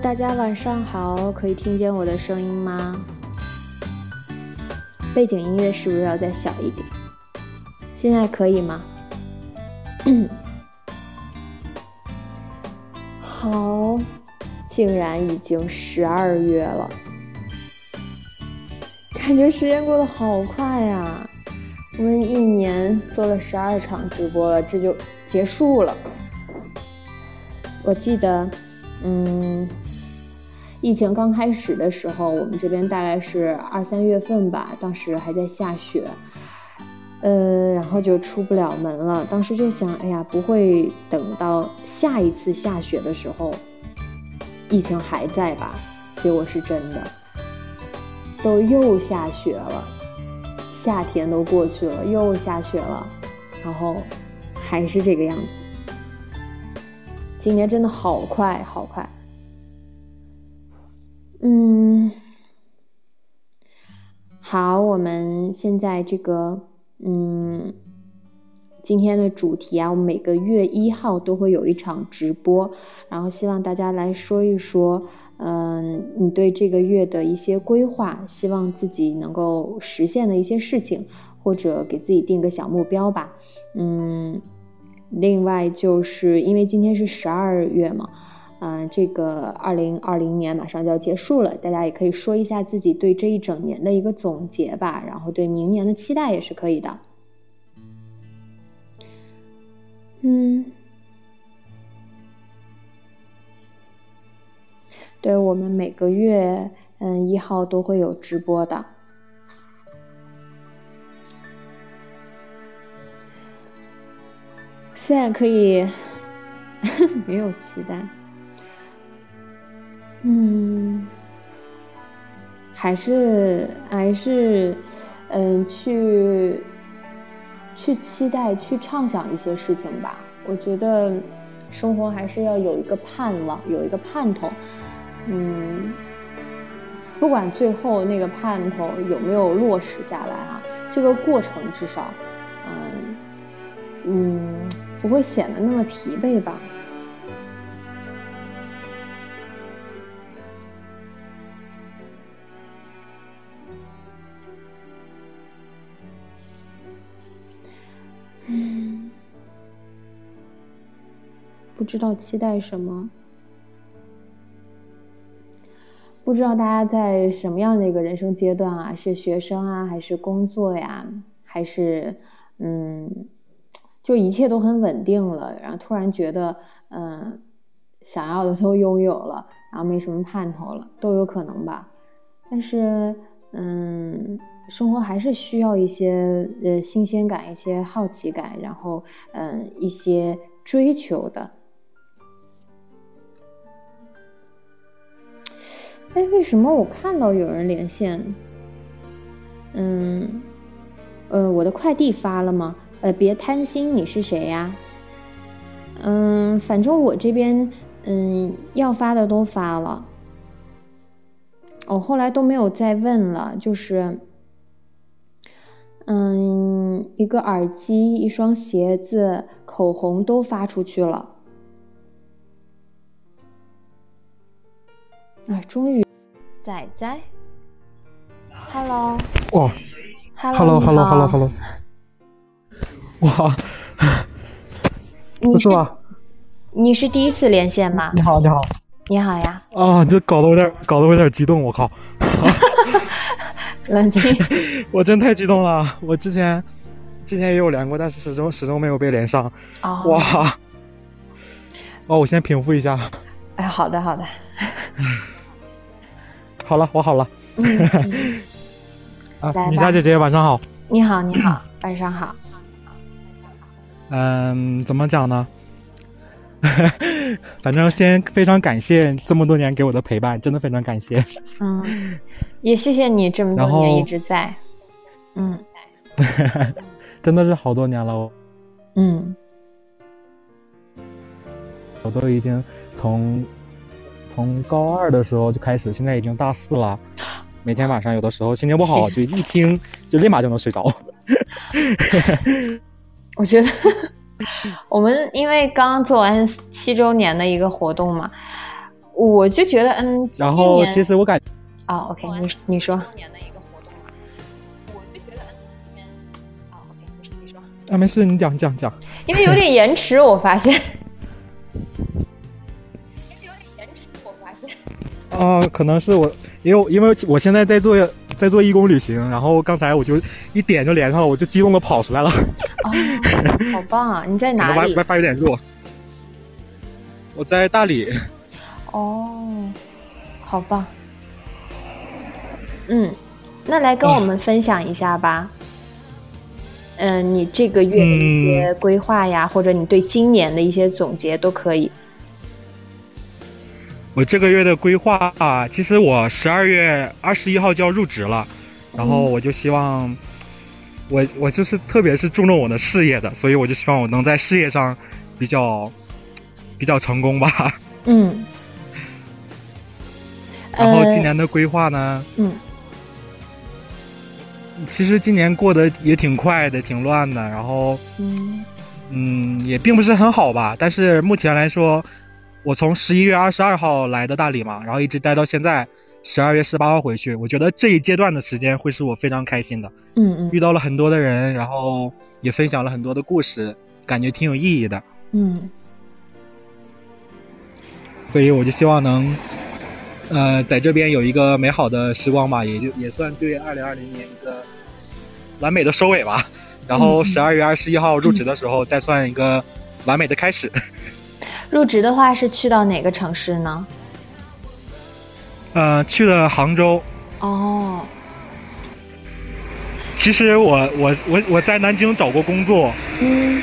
大家晚上好，可以听见我的声音吗？背景音乐是不是要再小一点？现在可以吗？好，竟然已经十二月了，感觉时间过得好快呀！我们一年做了十二场直播了，这就结束了。我记得。嗯，疫情刚开始的时候，我们这边大概是二三月份吧，当时还在下雪，呃，然后就出不了门了。当时就想，哎呀，不会等到下一次下雪的时候，疫情还在吧？结果是真的，都又下雪了，夏天都过去了，又下雪了，然后还是这个样子。今年真的好快，好快。嗯，好，我们现在这个，嗯，今天的主题啊，我们每个月一号都会有一场直播，然后希望大家来说一说，嗯，你对这个月的一些规划，希望自己能够实现的一些事情，或者给自己定个小目标吧，嗯。另外，就是因为今天是十二月嘛，嗯，这个二零二零年马上就要结束了，大家也可以说一下自己对这一整年的一个总结吧，然后对明年的期待也是可以的。嗯，对我们每个月嗯一号都会有直播的。现在可以 没有期待，嗯，还是还是嗯，去去期待，去畅想一些事情吧。我觉得生活还是要有一个盼望，有一个盼头。嗯，不管最后那个盼头有没有落实下来啊，这个过程至少，嗯嗯。不会显得那么疲惫吧？嗯，不知道期待什么，不知道大家在什么样的一个人生阶段啊？是学生啊，还是工作呀？还是嗯？就一切都很稳定了，然后突然觉得，嗯，想要的都拥有了，然后没什么盼头了，都有可能吧。但是，嗯，生活还是需要一些呃新鲜感，一些好奇感，然后嗯一些追求的。哎，为什么我看到有人连线？嗯，呃，我的快递发了吗？呃，别贪心，你是谁呀？嗯，反正我这边，嗯，要发的都发了，我后来都没有再问了。就是，嗯，一个耳机、一双鞋子、口红都发出去了。啊，终于，仔仔，Hello，哇，Hello，Hello，Hello，Hello。哇，不是吧？你是第一次连线吗？你好，你好，你好呀！啊，这搞得我有点，搞得我有点激动，我靠！冷静，我真太激动了。我之前之前也有连过，但是始终始终没有被连上。哦，哇！哦，我先平复一下。哎，好的，好的。好了，我好了。啊，女侠姐姐，晚上好。你好，你好，晚上好。嗯，怎么讲呢？反正先非常感谢这么多年给我的陪伴，真的非常感谢。嗯，也谢谢你这么多年一直在。嗯，真的是好多年了。嗯，我都已经从从高二的时候就开始，现在已经大四了。每天晚上有的时候心情不好，就一听就立马就能睡着。我觉得 我们因为刚刚做完七周年的一个活动嘛，我就觉得，嗯，然后其实我感，哦，OK，你你说。啊，没事，你讲讲讲。因为有点延迟，我发现。因为有点延迟，我发现。啊，可能是我，因为因为我现在在做在做义工旅行，然后刚才我就一点就连上了，我就激动的跑出来了。哦，好棒啊！你在哪里？WiFi 有点弱。我在大理。哦，好棒。嗯，那来跟我们分享一下吧。嗯，你这个月的一些规划呀，或者你对今年的一些总结都可以。我这个月的规划啊，其实我十二月二十一号就要入职了，然后我就希望，我我就是特别是注重我的事业的，所以我就希望我能在事业上比较比较成功吧。嗯。然后今年的规划呢？嗯。其实今年过得也挺快的，挺乱的，然后，嗯，嗯，也并不是很好吧。但是目前来说，我从十一月二十二号来的大理嘛，然后一直待到现在，十二月十八号回去。我觉得这一阶段的时间会是我非常开心的。嗯嗯，遇到了很多的人，然后也分享了很多的故事，感觉挺有意义的。嗯，所以我就希望能。呃，在这边有一个美好的时光吧，也就也算对二零二零年一个完美的收尾吧。然后十二月二十一号入职的时候，再算一个完美的开始。入职的话是去到哪个城市呢？呃，去了杭州。哦。其实我我我我在南京找过工作。嗯。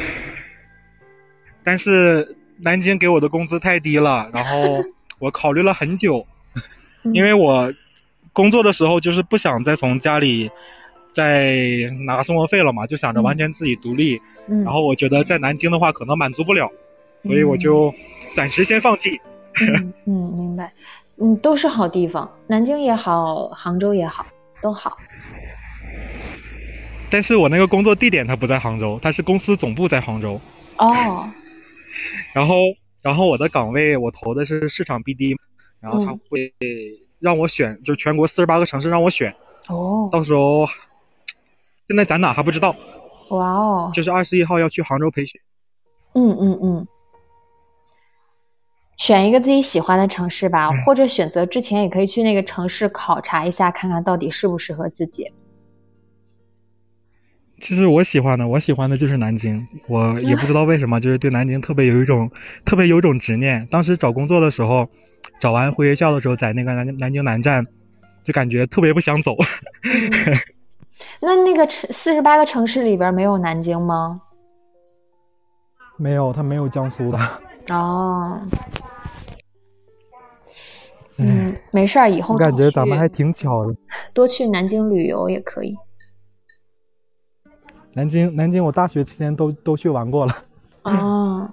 但是南京给我的工资太低了，然后 我考虑了很久。因为我工作的时候就是不想再从家里再拿生活费了嘛，就想着完全自己独立。嗯。然后我觉得在南京的话可能满足不了，所以我就暂时先放弃。嗯，明白。嗯，都是好地方，南京也好，杭州也好，都好。但是我那个工作地点它不在杭州，它是公司总部在杭州。哦。然后，然后我的岗位我投的是市场 BD。然后他会让我选，就全国四十八个城市让我选。哦。到时候，现在在哪还不知道。哇哦。就是二十一号要去杭州培训。嗯嗯嗯。选一个自己喜欢的城市吧，或者选择之前也可以去那个城市考察一下，看看到底适不适合自己。其实我喜欢的，我喜欢的就是南京。我也不知道为什么，就是对南京特别有一种特别有一种执念。当时找工作的时候。找完回学校的时候，在那个南南京南站，就感觉特别不想走。那那个城四十八个城市里边没有南京吗？没有，它没有江苏的。哦。嗯，没事儿，以后我感觉咱们还挺巧的。多去南京旅游也可以。南京，南京，我大学期间都都去玩过了。哦。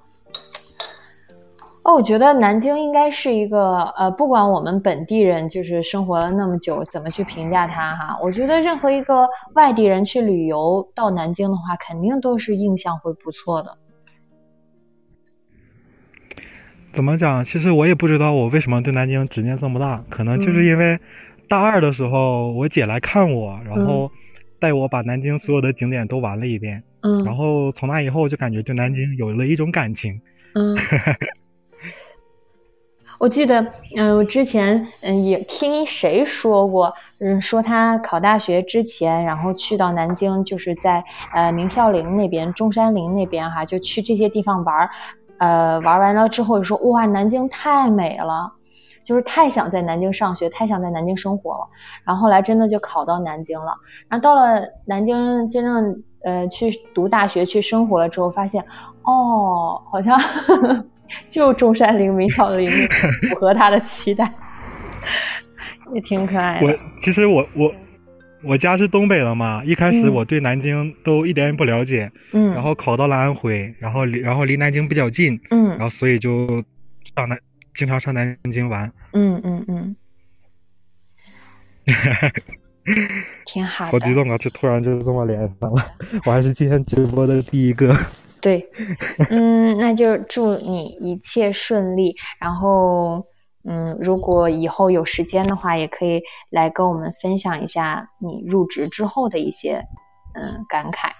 哦，我觉得南京应该是一个呃，不管我们本地人就是生活了那么久，怎么去评价它哈？我觉得任何一个外地人去旅游到南京的话，肯定都是印象会不错的。怎么讲？其实我也不知道我为什么对南京执念这么大，可能就是因为大二的时候我姐来看我，然后带我把南京所有的景点都玩了一遍，嗯，然后从那以后就感觉对南京有了一种感情，嗯。我记得，嗯，我之前嗯也听谁说过，嗯，说他考大学之前，然后去到南京，就是在呃明孝陵那边、中山陵那边哈，就去这些地方玩儿，呃，玩完了之后就说哇，南京太美了，就是太想在南京上学，太想在南京生活了。然后后来真的就考到南京了，然后到了南京真正呃去读大学去生活了之后，发现哦，好像。就中山陵、明孝陵符合他的期待，也挺可爱的。我其实我我我家是东北的嘛，一开始我对南京都一点也不了解，嗯，然后考到了安徽，然后离然后离南京比较近，嗯，然后所以就上南经常上南京玩，嗯嗯嗯，挺好的。好激动啊！就突然就这么连上了，我还是今天直播的第一个。对，嗯，那就祝你一切顺利。然后，嗯，如果以后有时间的话，也可以来跟我们分享一下你入职之后的一些嗯感慨。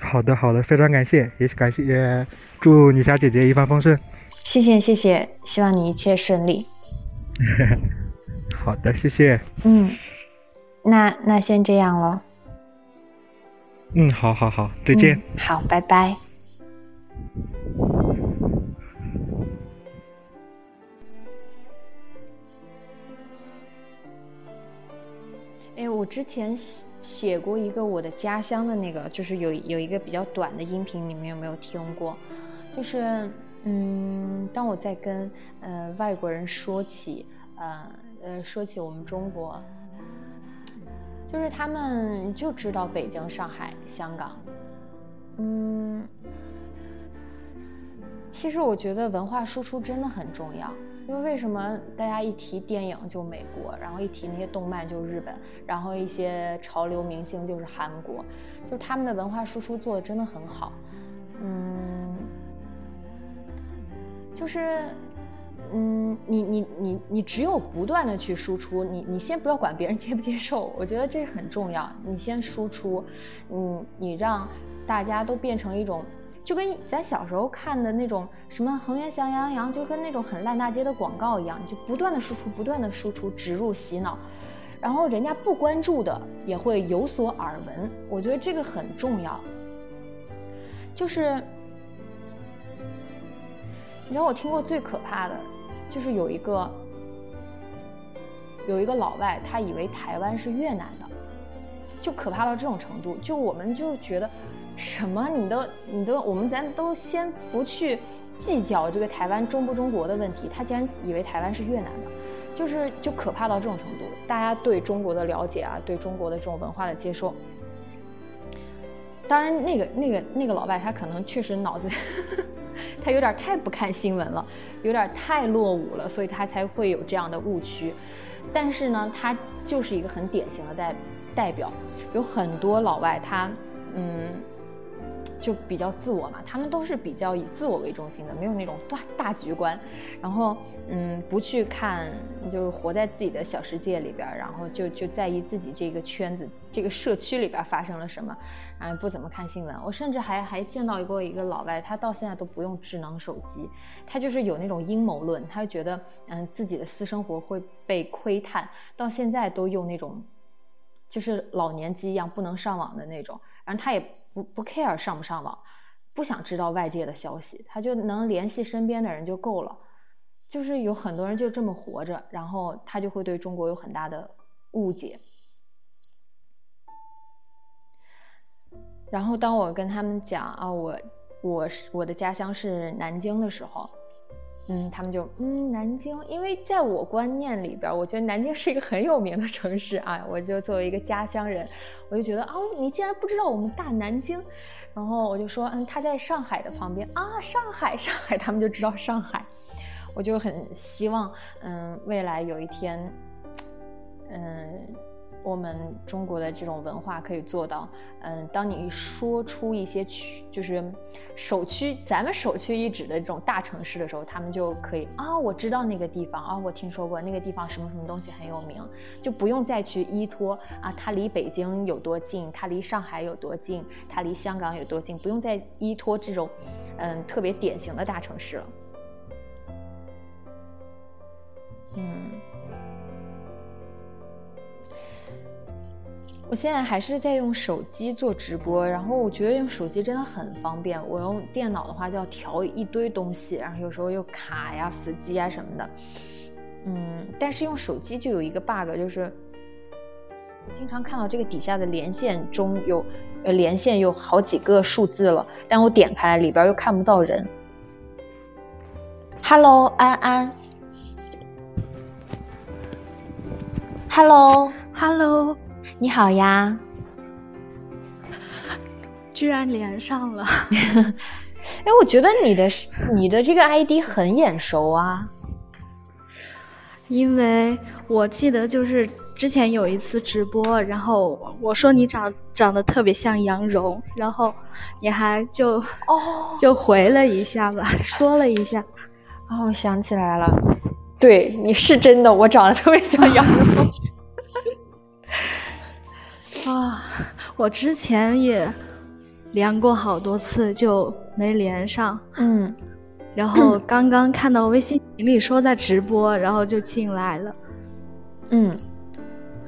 好的，好的，非常感谢，也感谢，也祝女侠姐姐一帆风顺。谢谢，谢谢，希望你一切顺利。好的，谢谢。嗯，那那先这样了。嗯，好好好，再见。好，拜拜。我之前写过一个我的家乡的那个，就是有有一个比较短的音频，你们有没有听过？就是，嗯，当我在跟呃外国人说起，呃呃说起我们中国，就是他们就知道北京、上海、香港，嗯，其实我觉得文化输出真的很重要。因为为什么大家一提电影就美国，然后一提那些动漫就日本，然后一些潮流明星就是韩国，就他们的文化输出做的真的很好，嗯，就是，嗯，你你你你只有不断的去输出，你你先不要管别人接不接受，我觉得这很重要，你先输出，嗯，你让大家都变成一种。就跟咱小时候看的那种什么恒源祥羊羊，就跟那种很烂大街的广告一样，你就不断的输出，不断的输出，植入洗脑，然后人家不关注的也会有所耳闻。我觉得这个很重要。就是，你知道我听过最可怕的，就是有一个有一个老外，他以为台湾是越南的，就可怕到这种程度，就我们就觉得。什么？你都你都，我们咱都先不去计较这个台湾中不中国的问题。他竟然以为台湾是越南的，就是就可怕到这种程度。大家对中国的了解啊，对中国的这种文化的接受。当然，那个那个那个老外他可能确实脑子，他有点太不看新闻了，有点太落伍了，所以他才会有这样的误区。但是呢，他就是一个很典型的代代表。有很多老外，他嗯。就比较自我嘛，他们都是比较以自我为中心的，没有那种大大局观，然后嗯，不去看，就是活在自己的小世界里边，然后就就在意自己这个圈子、这个社区里边发生了什么，然后不怎么看新闻。我甚至还还见到过一个老外，他到现在都不用智能手机，他就是有那种阴谋论，他就觉得嗯自己的私生活会被窥探，到现在都用那种，就是老年机一样不能上网的那种，然后他也。不不 care 上不上网，不想知道外界的消息，他就能联系身边的人就够了。就是有很多人就这么活着，然后他就会对中国有很大的误解。然后当我跟他们讲啊，我我是我的家乡是南京的时候。嗯，他们就嗯，南京，因为在我观念里边，我觉得南京是一个很有名的城市啊。我就作为一个家乡人，我就觉得啊，你竟然不知道我们大南京，然后我就说，嗯，他在上海的旁边啊，上海，上海，他们就知道上海。我就很希望，嗯，未来有一天，嗯。我们中国的这种文化可以做到，嗯，当你说出一些区，就是首屈，咱们首屈一指的这种大城市的时候，他们就可以啊，我知道那个地方啊，我听说过那个地方什么什么东西很有名，就不用再去依托啊，它离北京有多近，它离上海有多近，它离香港有多近，不用再依托这种，嗯，特别典型的大城市了，我现在还是在用手机做直播，然后我觉得用手机真的很方便。我用电脑的话就要调一堆东西，然后有时候又卡呀、死机啊什么的。嗯，但是用手机就有一个 bug，就是我经常看到这个底下的连线中有，连线有好几个数字了，但我点开里边又看不到人。Hello，安安。Hello，Hello。你好呀，居然连上了！哎，我觉得你的你的这个 ID 很眼熟啊，因为我记得就是之前有一次直播，然后我说你长长得特别像杨蓉，然后你还就哦就回了一下吧，说了一下。哦，我想起来了，对，你是真的，我长得特别像杨蓉。啊，我之前也连过好多次，就没连上。嗯，然后刚刚看到微信群里说在直播，然后就进来了。嗯，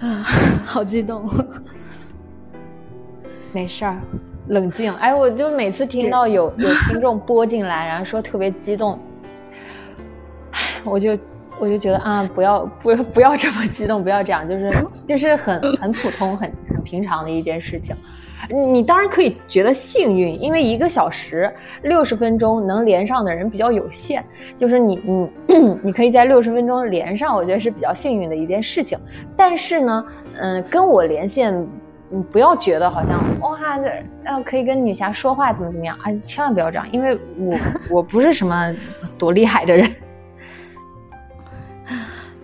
啊，好激动。没事儿，冷静。哎，我就每次听到有有听众播进来，然后说特别激动，我就我就觉得啊，不要不不要这么激动，不要这样，就是就是很很普通、很很平常的一件事情。你当然可以觉得幸运，因为一个小时六十分钟能连上的人比较有限，就是你你你可以在六十分钟连上，我觉得是比较幸运的一件事情。但是呢，嗯，跟我连线。你不要觉得好像哇，这呃可以跟女侠说话怎么怎么样啊？千万不要这样，因为我我不是什么多厉害的人。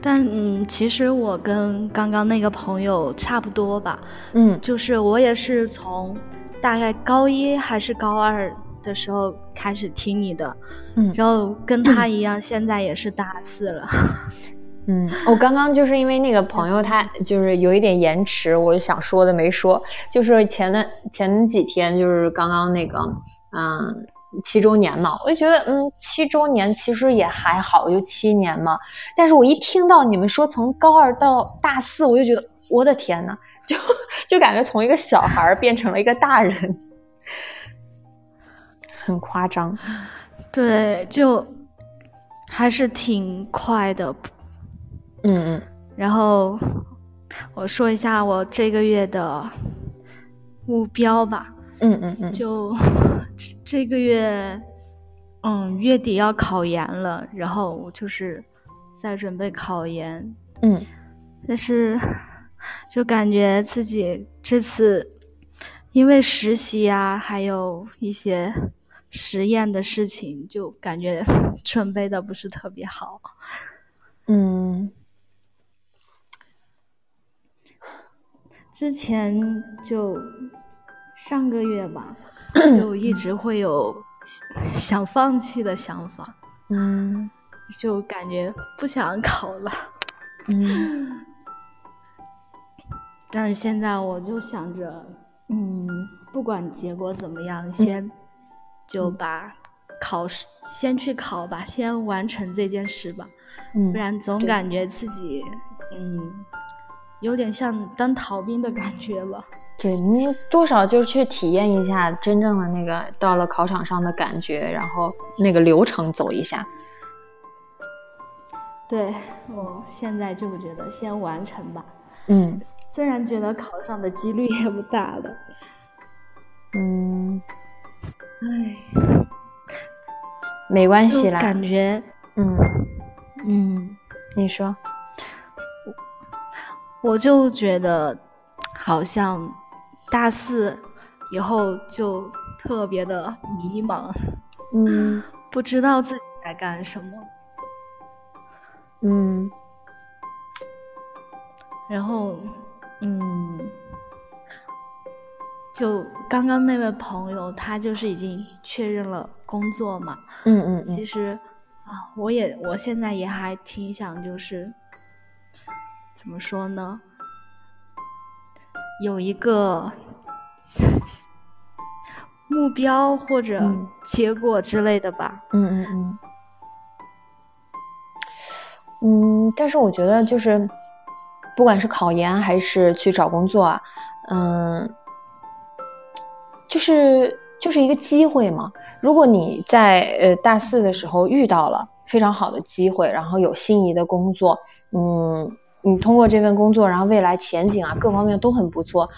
但嗯，其实我跟刚刚那个朋友差不多吧。嗯，就是我也是从大概高一还是高二的时候开始听你的，嗯，然后跟他一样，现在也是大四了。嗯，我刚刚就是因为那个朋友他就是有一点延迟，我想说的没说，就是前的前几天就是刚刚那个嗯七周年嘛，我就觉得嗯七周年其实也还好，就七年嘛。但是我一听到你们说从高二到大四，我就觉得我的天呐，就就感觉从一个小孩变成了一个大人，很夸张。对，就还是挺快的。嗯嗯，然后我说一下我这个月的目标吧。嗯嗯嗯，就 这个月，嗯，月底要考研了，然后我就是在准备考研。嗯，但是就感觉自己这次因为实习啊，还有一些实验的事情，就感觉 准备的不是特别好。嗯。之前就上个月吧，就一直会有想放弃的想法，嗯，就感觉不想考了，嗯，但现在我就想着，嗯，不管结果怎么样，先就把考试先去考吧，先完成这件事吧，嗯，不然总感觉自己，嗯。有点像当逃兵的感觉吧。对你多少就去体验一下真正的那个到了考场上的感觉，然后那个流程走一下。对我现在就觉得先完成吧。嗯。虽然觉得考上的几率也不大了。嗯。唉。没关系啦。感觉。嗯。嗯。你说。我就觉得，好像大四以后就特别的迷茫，嗯，不知道自己在干什么，嗯，然后，嗯，就刚刚那位朋友，他就是已经确认了工作嘛，嗯嗯嗯，其实啊，我也我现在也还挺想就是。怎么说呢？有一个 目标或者结果之类的吧。嗯嗯嗯。嗯，但是我觉得就是，不管是考研还是去找工作啊，嗯，就是就是一个机会嘛。如果你在呃大四的时候遇到了非常好的机会，然后有心仪的工作，嗯。你通过这份工作，然后未来前景啊，各方面都很不错，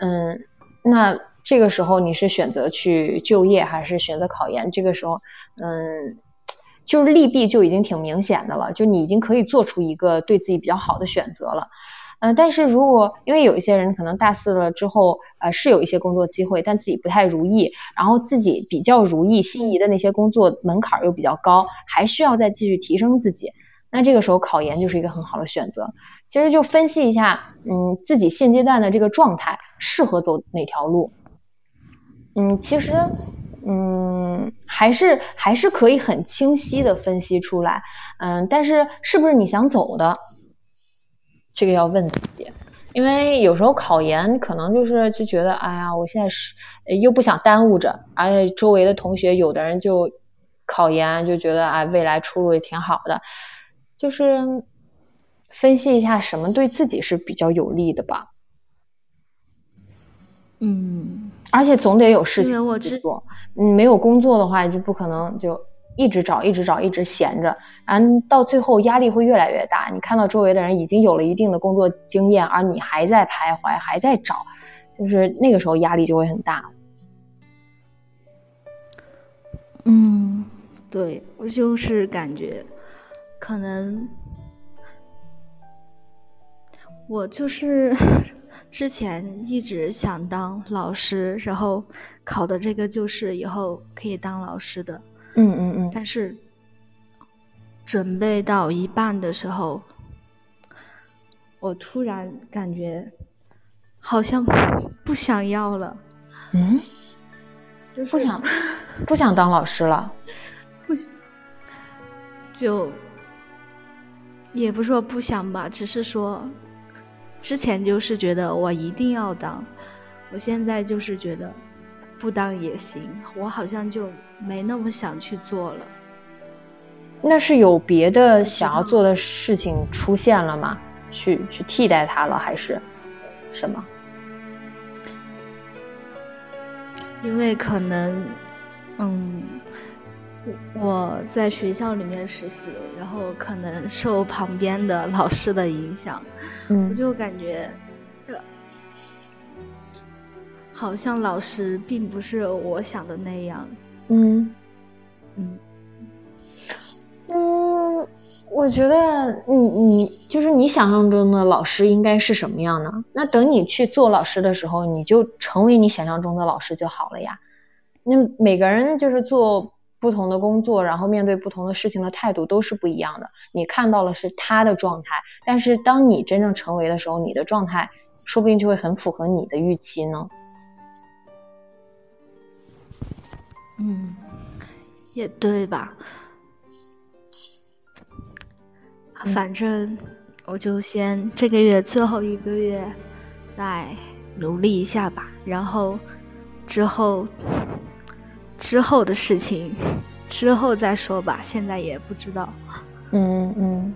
嗯，那这个时候你是选择去就业还是选择考研？这个时候，嗯，就是利弊就已经挺明显的了，就你已经可以做出一个对自己比较好的选择了，嗯，但是如果因为有一些人可能大四了之后，呃，是有一些工作机会，但自己不太如意，然后自己比较如意心仪的那些工作门槛又比较高，还需要再继续提升自己。那这个时候考研就是一个很好的选择。其实就分析一下，嗯，自己现阶段的这个状态适合走哪条路。嗯，其实，嗯，还是还是可以很清晰的分析出来，嗯，但是是不是你想走的，这个要问自己，因为有时候考研可能就是就觉得，哎呀，我现在是又不想耽误着，而且周围的同学有的人就考研就觉得啊，未来出路也挺好的，就是分析一下什么对自己是比较有利的吧。嗯，而且总得有事情做。你没有工作的话，就不可能就一直找、一直找、一直闲着，然后到最后压力会越来越大。你看到周围的人已经有了一定的工作经验，而你还在徘徊，还在找，就是那个时候压力就会很大。嗯，对我就是感觉，可能我就是。之前一直想当老师，然后考的这个就是以后可以当老师的。嗯嗯嗯。但是准备到一半的时候，我突然感觉好像不想要了。嗯？就不想不想当老师了？不，就也不说不想吧，只是说。之前就是觉得我一定要当，我现在就是觉得不当也行，我好像就没那么想去做了。那是有别的想要做的事情出现了吗？去去替代它了，还是什么？因为可能，嗯。我在学校里面实习，然后可能受旁边的老师的影响，我就感觉，好像老师并不是我想的那样。嗯，嗯，嗯，我觉得你你就是你想象中的老师应该是什么样呢？那等你去做老师的时候，你就成为你想象中的老师就好了呀。那每个人就是做。不同的工作，然后面对不同的事情的态度都是不一样的。你看到了是他的状态，但是当你真正成为的时候，你的状态说不定就会很符合你的预期呢。嗯，也对吧？反正我就先这个月最后一个月再努力一下吧，然后之后。之后的事情，之后再说吧。现在也不知道。嗯嗯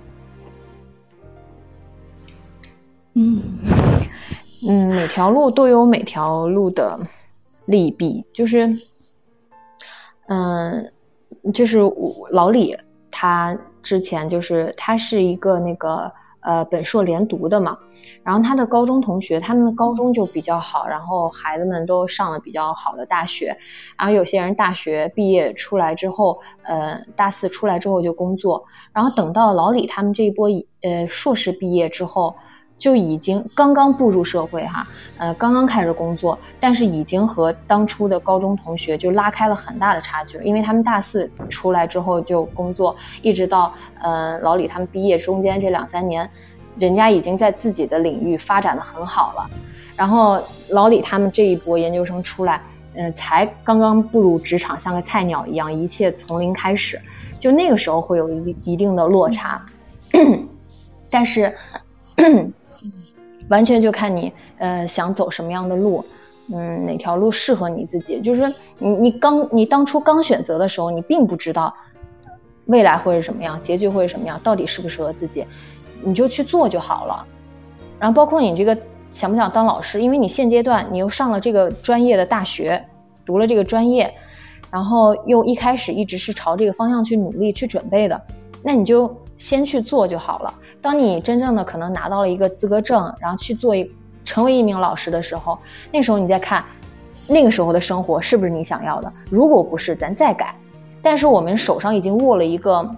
嗯嗯，每条路都有每条路的利弊，就是，嗯，就是我老李他之前就是他是一个那个。呃，本硕连读的嘛，然后他的高中同学，他们的高中就比较好，然后孩子们都上了比较好的大学，然后有些人大学毕业出来之后，呃，大四出来之后就工作，然后等到老李他们这一波，呃，硕士毕业之后。就已经刚刚步入社会哈，呃，刚刚开始工作，但是已经和当初的高中同学就拉开了很大的差距，因为他们大四出来之后就工作，一直到呃老李他们毕业中间这两三年，人家已经在自己的领域发展的很好了，然后老李他们这一波研究生出来，嗯，才刚刚步入职场，像个菜鸟一样，一切从零开始，就那个时候会有一一定的落差，但是。完全就看你，呃，想走什么样的路，嗯，哪条路适合你自己。就是你，你刚，你当初刚选择的时候，你并不知道未来会是什么样，结局会是什么样，到底适不适合自己，你就去做就好了。然后包括你这个想不想当老师，因为你现阶段你又上了这个专业的大学，读了这个专业，然后又一开始一直是朝这个方向去努力去准备的，那你就先去做就好了。当你真正的可能拿到了一个资格证，然后去做一成为一名老师的时候，那时候你再看，那个时候的生活是不是你想要的？如果不是，咱再改。但是我们手上已经握了一个，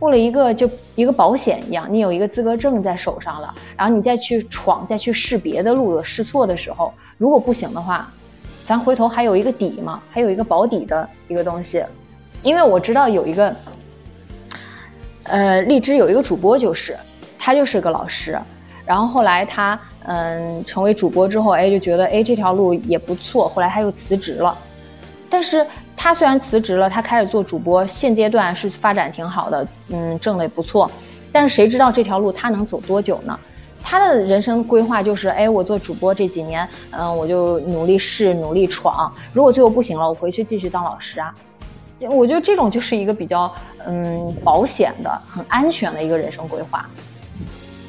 握了一个就一个保险一样，你有一个资格证在手上了，然后你再去闯，再去试别的路，试错的时候，如果不行的话，咱回头还有一个底嘛，还有一个保底的一个东西。因为我知道有一个。呃，荔枝有一个主播，就是他就是个老师，然后后来他嗯成为主播之后，哎就觉得哎这条路也不错，后来他又辞职了。但是他虽然辞职了，他开始做主播，现阶段是发展挺好的，嗯，挣的也不错。但是谁知道这条路他能走多久呢？他的人生规划就是，哎，我做主播这几年，嗯，我就努力试，努力闯。如果最后不行了，我回去继续当老师啊。我觉得这种就是一个比较，嗯，保险的、很安全的一个人生规划。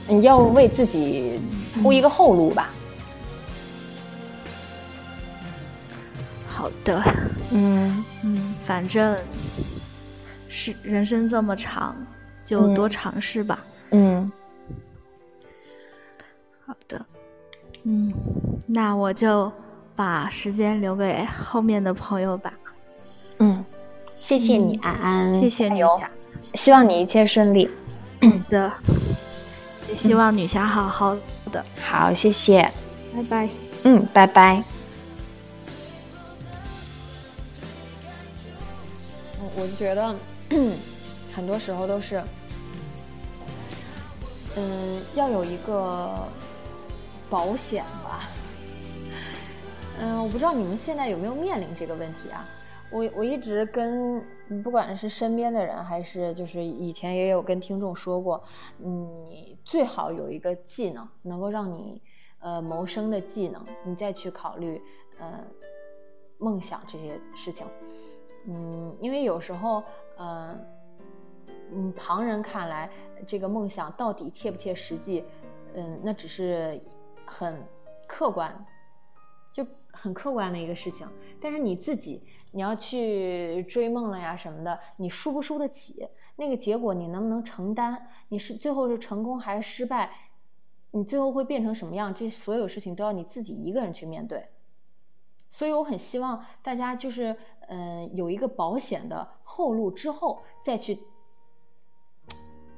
你要为自己铺一个后路吧。好的，嗯嗯，反正是人生这么长，就多尝试吧。嗯，好的，嗯，那我就把时间留给后面的朋友吧。嗯，谢谢你，安安，谢谢你，希望你一切顺利。好的，也希望女侠好好的。好，谢谢，拜拜。嗯，拜拜。我就觉得，很多时候都是，嗯，要有一个保险吧。嗯，我不知道你们现在有没有面临这个问题啊？我我一直跟不管是身边的人，还是就是以前也有跟听众说过，你最好有一个技能，能够让你呃谋生的技能，你再去考虑呃梦想这些事情。嗯，因为有时候，嗯，嗯，旁人看来这个梦想到底切不切实际，嗯，那只是很客观，就很客观的一个事情。但是你自己，你要去追梦了呀什么的，你输不输得起？那个结果你能不能承担？你是最后是成功还是失败？你最后会变成什么样？这所有事情都要你自己一个人去面对。所以我很希望大家就是。嗯，有一个保险的后路之后，再去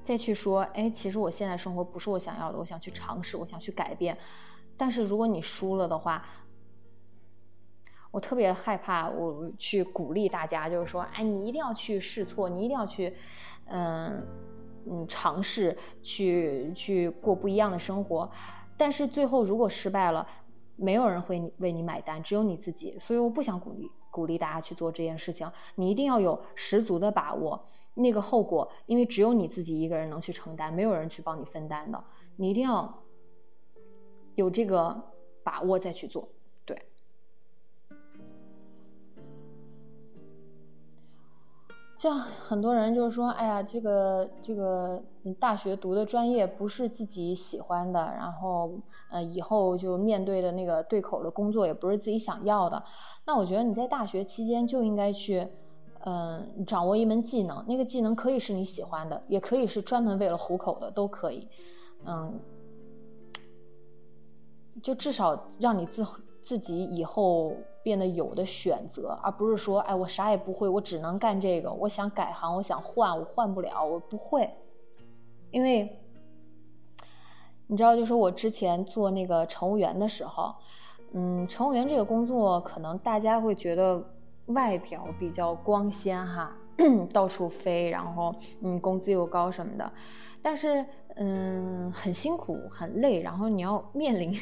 再去说，哎，其实我现在生活不是我想要的，我想去尝试，我想去改变。但是如果你输了的话，我特别害怕，我去鼓励大家，就是说，哎，你一定要去试错，你一定要去，嗯嗯，尝试去去过不一样的生活。但是最后如果失败了，没有人会为你买单，只有你自己。所以我不想鼓励。鼓励大家去做这件事情，你一定要有十足的把握，那个后果，因为只有你自己一个人能去承担，没有人去帮你分担的，你一定要有这个把握再去做。像很多人就是说，哎呀，这个这个你大学读的专业不是自己喜欢的，然后呃，以后就面对的那个对口的工作也不是自己想要的。那我觉得你在大学期间就应该去，嗯，掌握一门技能。那个技能可以是你喜欢的，也可以是专门为了糊口的，都可以。嗯，就至少让你自自己以后变得有的选择，而不是说，哎，我啥也不会，我只能干这个。我想改行，我想换，我换不了，我不会。因为你知道，就是我之前做那个乘务员的时候。嗯，乘务员这个工作，可能大家会觉得外表比较光鲜哈，到处飞，然后嗯，工资又高什么的，但是嗯，很辛苦，很累，然后你要面临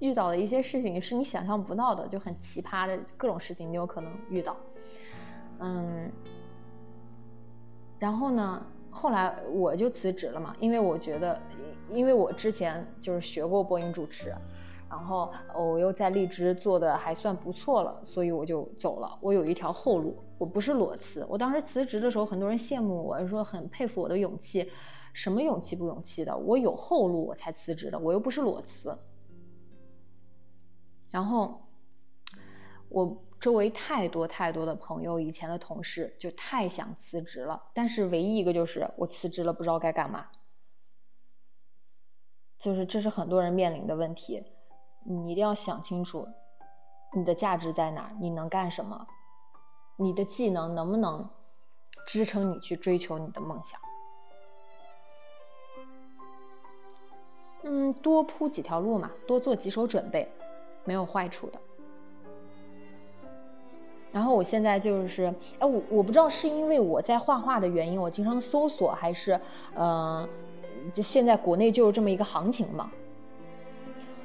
遇到的一些事情是你想象不到的，就很奇葩的各种事情，你有可能遇到。嗯，然后呢，后来我就辞职了嘛，因为我觉得，因为我之前就是学过播音主持。然后我又在荔枝做的还算不错了，所以我就走了。我有一条后路，我不是裸辞。我当时辞职的时候，很多人羡慕我，说很佩服我的勇气。什么勇气不勇气的？我有后路，我才辞职的。我又不是裸辞。然后我周围太多太多的朋友，以前的同事就太想辞职了，但是唯一一个就是我辞职了，不知道该干嘛。就是这是很多人面临的问题。你一定要想清楚，你的价值在哪儿？你能干什么？你的技能能不能支撑你去追求你的梦想？嗯，多铺几条路嘛，多做几手准备，没有坏处的。然后我现在就是，哎，我我不知道是因为我在画画的原因，我经常搜索，还是，嗯，就现在国内就是这么一个行情嘛。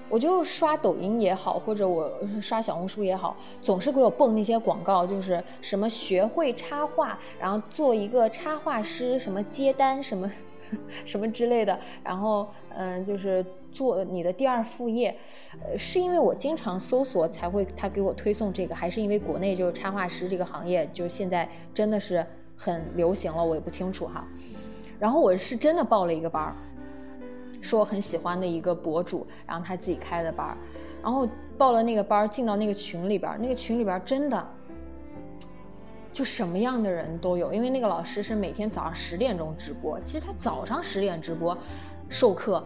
我就刷抖音也好，或者我刷小红书也好，总是给我蹦那些广告，就是什么学会插画，然后做一个插画师，什么接单，什么 什么之类的，然后嗯，就是做你的第二副业，呃，是因为我经常搜索才会他给我推送这个，还是因为国内就是插画师这个行业就现在真的是很流行了，我也不清楚哈。然后我是真的报了一个班儿。是我很喜欢的一个博主，然后他自己开的班儿，然后报了那个班儿，进到那个群里边儿，那个群里边儿真的就什么样的人都有，因为那个老师是每天早上十点钟直播，其实他早上十点直播授课，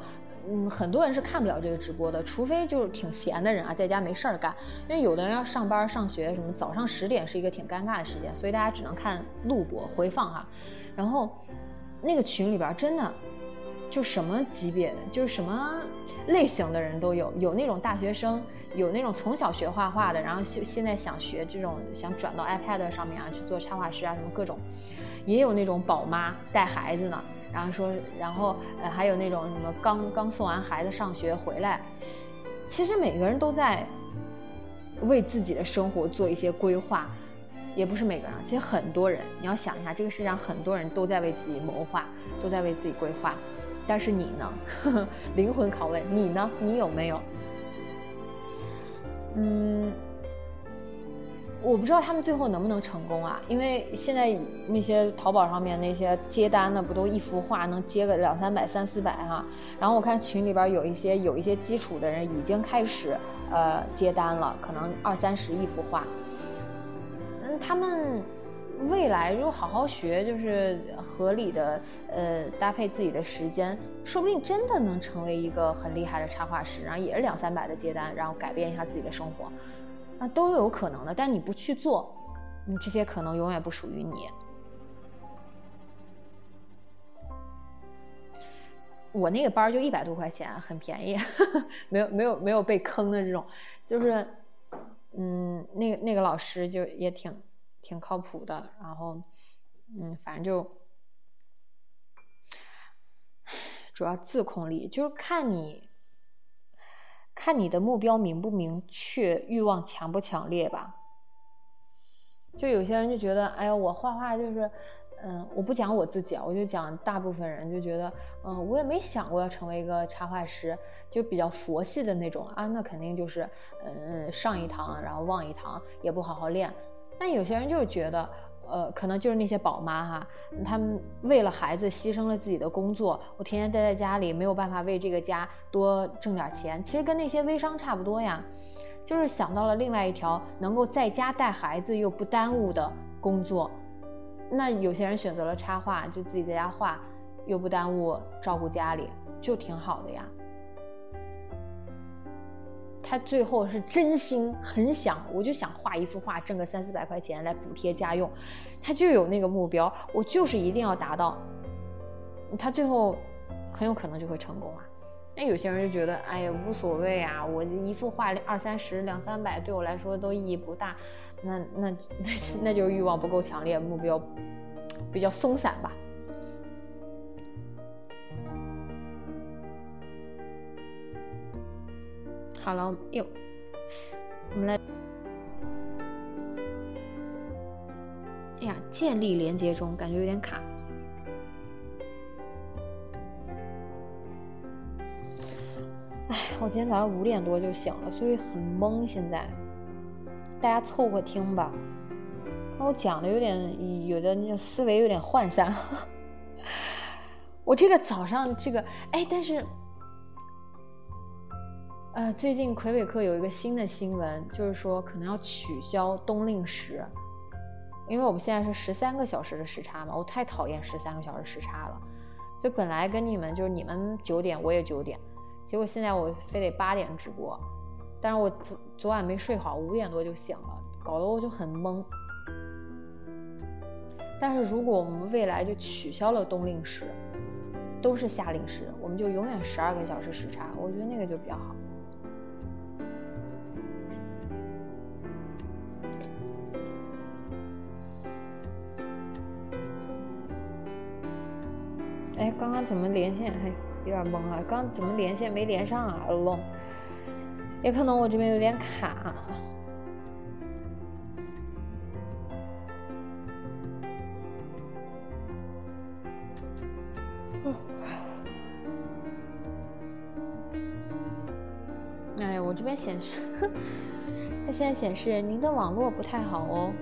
嗯，很多人是看不了这个直播的，除非就是挺闲的人啊，在家没事儿干，因为有的人要上班上学什么，早上十点是一个挺尴尬的时间，所以大家只能看录播回放哈，然后那个群里边真的。就什么级别的，就是什么类型的人都有，有那种大学生，有那种从小学画画的，然后现现在想学这种，想转到 iPad 上面啊去做插画师啊什么各种，也有那种宝妈带孩子呢，然后说，然后呃还有那种什么刚刚送完孩子上学回来，其实每个人都在为自己的生活做一些规划，也不是每个人，其实很多人，你要想一下，这个世界上很多人都在为自己谋划，都在为自己规划。但是你呢？灵魂拷问，你呢？你有没有？嗯，我不知道他们最后能不能成功啊？因为现在那些淘宝上面那些接单的，不都一幅画能接个两三百、三四百哈？然后我看群里边有一些有一些基础的人已经开始呃接单了，可能二三十一幅画。嗯，他们。未来如果好好学，就是合理的呃搭配自己的时间，说不定真的能成为一个很厉害的插画师，然后也是两三百的接单，然后改变一下自己的生活，啊都有可能的。但你不去做，你这些可能永远不属于你。我那个班就一百多块钱，很便宜，没有没有没有被坑的这种，就是嗯，那个那个老师就也挺。挺靠谱的，然后，嗯，反正就主要自控力，就是看你看你的目标明不明确，欲望强不强烈吧。就有些人就觉得，哎呀，我画画就是，嗯，我不讲我自己啊，我就讲大部分人就觉得，嗯，我也没想过要成为一个插画师，就比较佛系的那种啊，那肯定就是，嗯，上一堂然后忘一堂，也不好好练。但有些人就是觉得，呃，可能就是那些宝妈哈，他们为了孩子牺牲了自己的工作，我天天待在家里，没有办法为这个家多挣点钱。其实跟那些微商差不多呀，就是想到了另外一条能够在家带孩子又不耽误的工作。那有些人选择了插画，就自己在家画，又不耽误照顾家里，就挺好的呀。他最后是真心很想，我就想画一幅画，挣个三四百块钱来补贴家用，他就有那个目标，我就是一定要达到。他最后很有可能就会成功啊。那有些人就觉得，哎呀，无所谓啊，我一幅画二三十、两三百，对我来说都意义不大。那那那那就是欲望不够强烈，目标比较松散吧。好了，又我们来。哎呀，建立连接中，感觉有点卡。哎，我今天早上五点多就醒了，所以很懵。现在大家凑合听吧。那我讲的有点，有的那种思维有点涣散。我这个早上这个，哎，但是。呃，最近魁北克有一个新的新闻，就是说可能要取消冬令时，因为我们现在是十三个小时的时差嘛，我太讨厌十三个小时时差了。就本来跟你们就是你们九点，我也九点，结果现在我非得八点直播，但是我昨昨晚没睡好，五点多就醒了，搞得我就很懵。但是如果我们未来就取消了冬令时，都是夏令时，我们就永远十二个小时时差，我觉得那个就比较好。哎，刚刚怎么连线还有点懵啊？刚怎么连线没连上啊？alone，也可能我这边有点卡。哎，我这边显示，它现在显示您的网络不太好哦。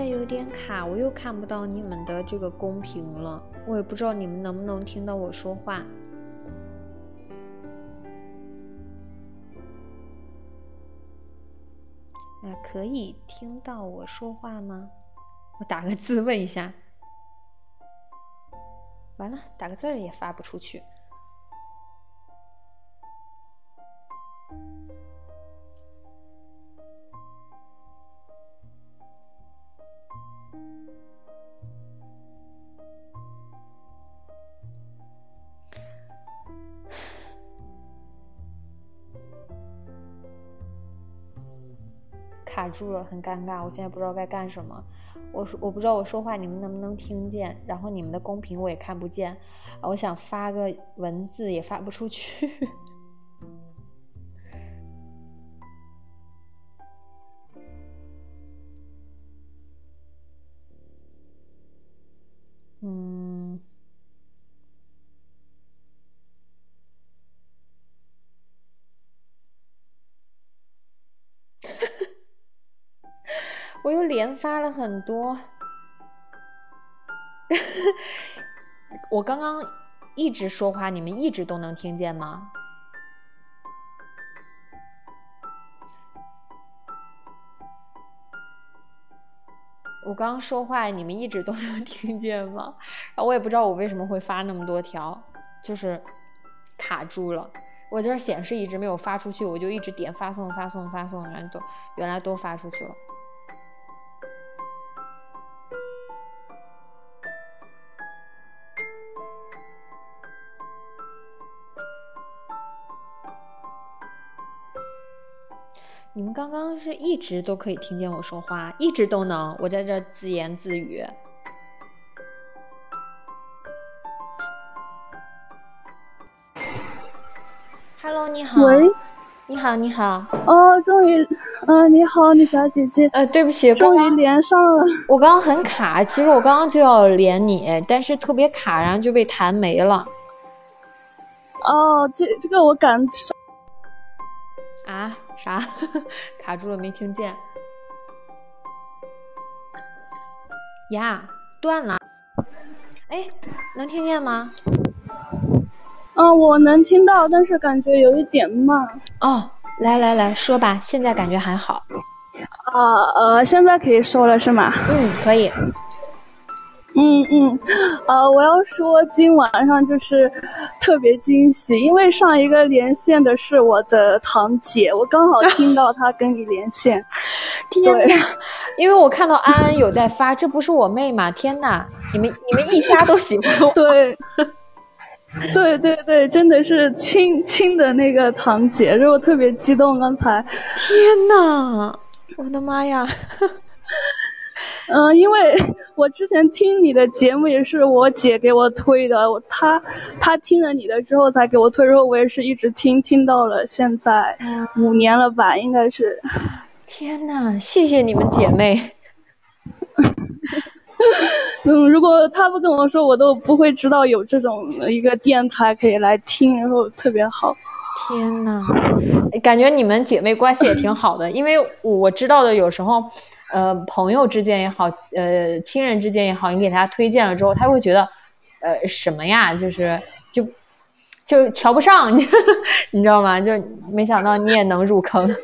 在有点卡，我又看不到你们的这个公屏了，我也不知道你们能不能听到我说话。啊，可以听到我说话吗？我打个字问一下。完了，打个字儿也发不出去。住了，很尴尬，我现在不知道该干什么。我说我不知道我说话你们能不能听见，然后你们的公屏我也看不见，我想发个文字也发不出去。发了很多，我刚刚一直说话，你们一直都能听见吗？我刚刚说话，你们一直都能听见吗？然后我也不知道我为什么会发那么多条，就是卡住了。我这显示一直没有发出去，我就一直点发送、发送、发送，然后都原来都发出去了。直都可以听见我说话，一直都能，我在这自言自语。Hello，你好。喂。你好，你好。哦，终于，嗯，你好，李小姐姐。呃，对不起，终于连上了。我刚刚很卡，其实我刚刚就要连你，但是特别卡，然后就被弹没了。哦，这这个我感。啊？啥？卡住了，没听见。呀，断了。哎，能听见吗？嗯，我能听到，但是感觉有一点慢。哦，来来来说吧，现在感觉还好。啊呃，现在可以说了是吗？嗯，可以。嗯嗯，呃，我要说今晚上就是特别惊喜，因为上一个连线的是我的堂姐，我刚好 听到她跟你连线。天呐，因为我看到安安有在发，这不是我妹吗？天呐，你们你们一家都喜欢我。对，对对对，真的是亲亲的那个堂姐，让我特别激动。刚才，天呐，我的妈呀！嗯，因为 我之前听你的节目也是我姐给我推的，她她听了你的之后才给我推，然后我也是一直听，听到了现在五年了吧，应该是。天呐，谢谢你们姐妹。嗯，如果她不跟我说，我都不会知道有这种一个电台可以来听，然后特别好。天呐，感觉你们姐妹关系也挺好的，因为我知道的有时候。呃，朋友之间也好，呃，亲人之间也好，你给他推荐了之后，他会觉得，呃，什么呀，就是就就瞧不上你，你知道吗？就没想到你也能入坑。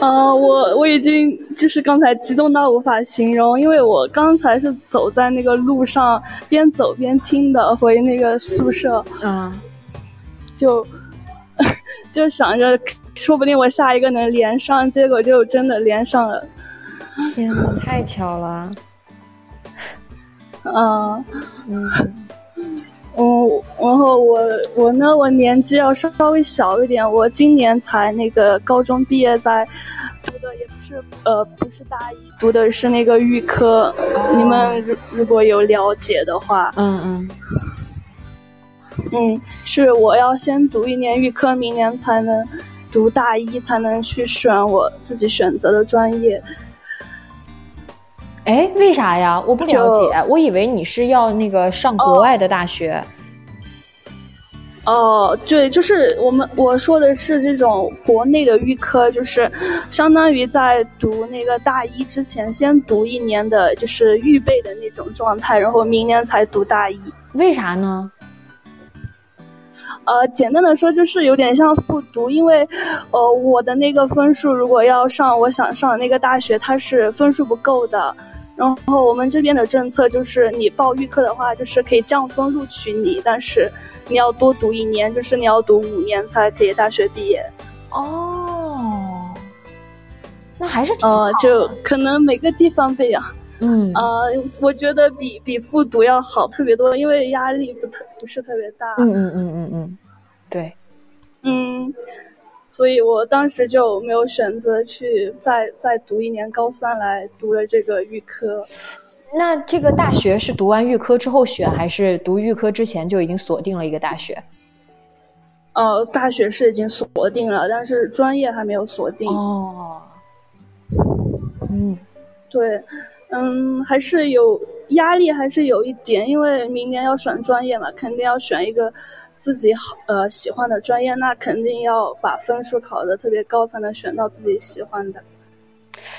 呃，我我已经就是刚才激动到无法形容，因为我刚才是走在那个路上，边走边听的，回那个宿舍，嗯，就就想着。说不定我下一个能连上，结果就真的连上了。天呐，太巧了！嗯嗯，嗯，然后我我呢，我年纪要稍微小一点，我今年才那个高中毕业，在读的也不是呃不是大一，读的是那个预科。你们如如果有了解的话，嗯嗯 嗯，是我要先读一年预科，明年才能读大一，才能去选我自己选择的专业。哎，为啥呀？我不了解，我以为你是要那个上国外的大学。哦，对，就是我们我说的是这种国内的预科，就是相当于在读那个大一之前，先读一年的，就是预备的那种状态，然后明年才读大一。为啥呢？呃，简单的说就是有点像复读，因为，呃，我的那个分数如果要上我想上的那个大学，它是分数不够的。然后我们这边的政策就是，你报预科的话，就是可以降分录取你，但是你要多读一年，就是你要读五年才可以大学毕业。哦，那还是呃，就可能每个地方不一样。嗯，呃，我觉得比比复读要好特别多，因为压力不特不是特别大。嗯嗯嗯嗯嗯，对，嗯。所以我当时就没有选择去再再读一年高三，来读了这个预科。那这个大学是读完预科之后选，还是读预科之前就已经锁定了一个大学？呃，大学是已经锁定了，但是专业还没有锁定。哦，嗯，对，嗯，还是有压力，还是有一点，因为明年要选专业嘛，肯定要选一个。自己好呃喜欢的专业，那肯定要把分数考得特别高，才能选到自己喜欢的。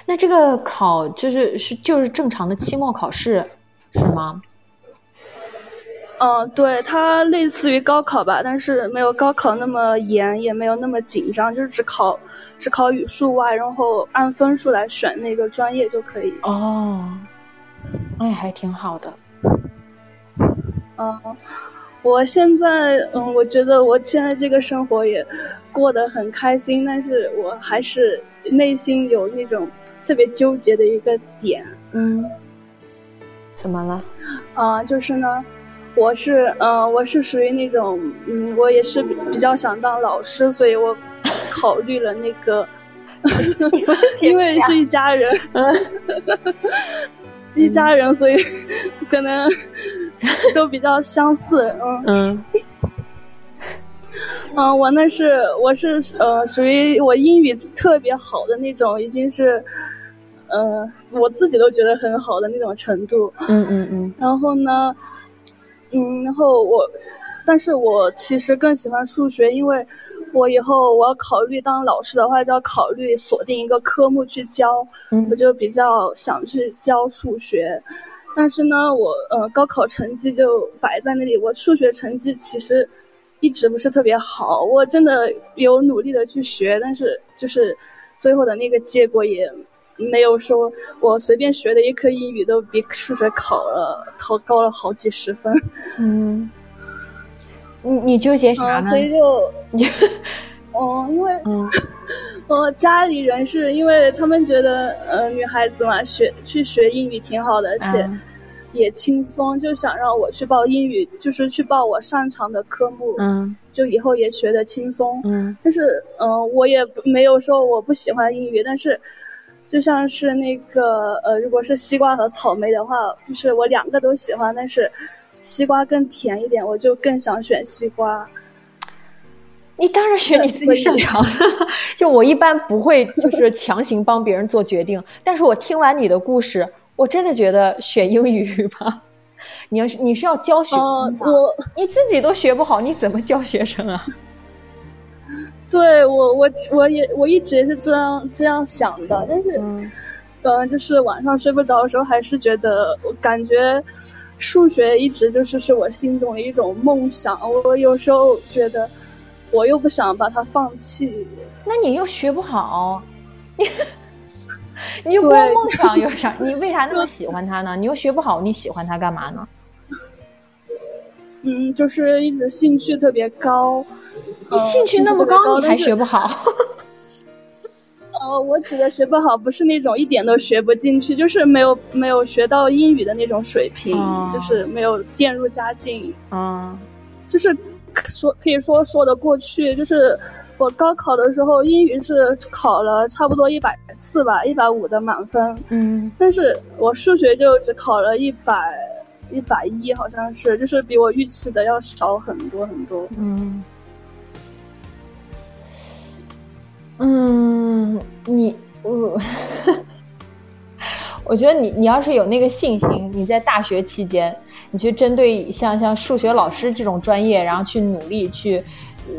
那这个考就是是就是正常的期末考试，是吗？嗯，对，它类似于高考吧，但是没有高考那么严，也没有那么紧张，就是只考只考语数外，然后按分数来选那个专业就可以。哦，哎，还挺好的。嗯。我现在，嗯，我觉得我现在这个生活也过得很开心，但是我还是内心有那种特别纠结的一个点，嗯，怎么了？啊，就是呢，我是，嗯，我是属于那种，嗯，我也是比较想当老师，所以我考虑了那个，因为是一家人，一家人，所以可能。都比较相似，嗯嗯，嗯，我那是我是呃属于我英语特别好的那种，已经是，呃我自己都觉得很好的那种程度，嗯嗯嗯，然后呢，嗯，然后我，但是我其实更喜欢数学，因为我以后我要考虑当老师的话，就要考虑锁定一个科目去教，我就比较想去教数学。但是呢，我呃高考成绩就摆在那里，我数学成绩其实一直不是特别好。我真的有努力的去学，但是就是最后的那个结果也没有说我随便学的一科英语都比数学考了考高了好几十分。嗯，你你纠结啥呢？所以就你，哦，因为嗯，我家里人是因为他们觉得呃女孩子嘛学去学英语挺好的，而且。也轻松，就想让我去报英语，就是去报我擅长的科目，嗯，就以后也学得轻松，嗯。但是，嗯，我也没有说我不喜欢英语，但是，就像是那个，呃，如果是西瓜和草莓的话，就是我两个都喜欢，但是西瓜更甜一点，我就更想选西瓜。你当然选你自己擅长的，就我一般不会就是强行帮别人做决定，但是我听完你的故事。我真的觉得选英语吧，你要是你是要教学生的，我你自己都学不好，你怎么教学生啊？对我我我也我一直也是这样这样想的，但是，嗯，就是晚上睡不着的时候，还是觉得我感觉数学一直就是是我心中的一种梦想。我有时候觉得我又不想把它放弃，那你又学不好，你。你就光梦想有啥？你为啥那么喜欢它呢？你又学不好，你喜欢它干嘛呢？嗯，就是一直兴趣特别高。你兴趣那么高，你还学不好？呃，我指的学不好，不是那种一点都学不进去，就是没有没有学到英语的那种水平，就是没有渐入佳境。嗯，就是说可以说说得过去。就是我高考的时候，英语是考了差不多一百四吧，一百五的满分。嗯但是我数学就只考了一百一百一，好像是，就是比我预期的要少很多很多。嗯嗯，你我。我觉得你你要是有那个信心，你在大学期间，你去针对像像数学老师这种专业，然后去努力去，嗯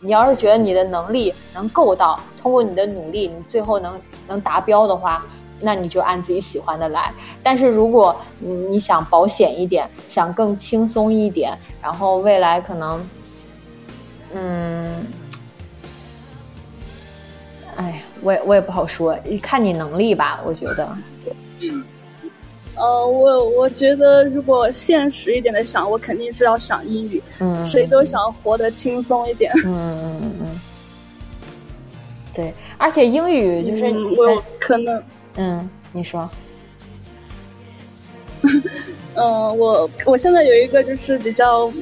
你要是觉得你的能力能够到，通过你的努力，你最后能能达标的话，那你就按自己喜欢的来。但是如果你想保险一点，想更轻松一点，然后未来可能，嗯，哎呀，我也我也不好说，看你能力吧，我觉得。呃，我我觉得如果现实一点的想，我肯定是要想英语，嗯，谁都想活得轻松一点。嗯嗯嗯嗯，对，而且英语就是嗯我可能，嗯，你说，嗯、我我现在有一个就是比较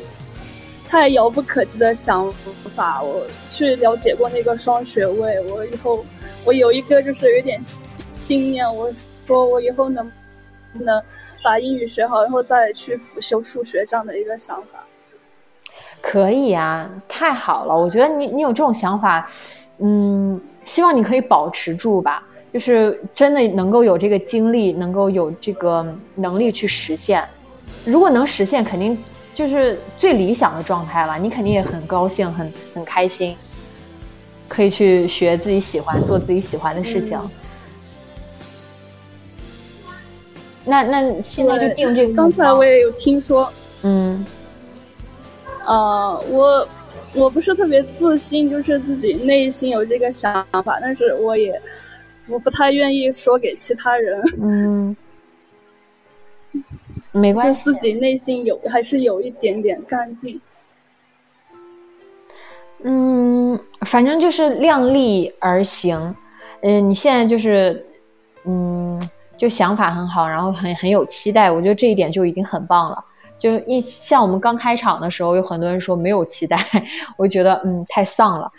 太遥不可及的想法，我去了解过那个双学位，我以后我有一个就是有点心念，我说我以后能不能把英语学好，然后再去辅修数学这样的一个想法。可以啊，太好了！我觉得你你有这种想法，嗯，希望你可以保持住吧，就是真的能够有这个精力，能够有这个能力去实现。如果能实现，肯定就是最理想的状态了，你肯定也很高兴，很很开心，可以去学自己喜欢、做自己喜欢的事情。嗯。那那现在就定这个。刚才我也有听说，嗯。呃，我我不是特别自信，就是自己内心有这个想法，但是我也我不太愿意说给其他人，嗯，没关系，自己内心有还是有一点点干净。嗯，反正就是量力而行。嗯，你现在就是，嗯，就想法很好，然后很很有期待，我觉得这一点就已经很棒了。就一像我们刚开场的时候，有很多人说没有期待，我觉得嗯太丧了。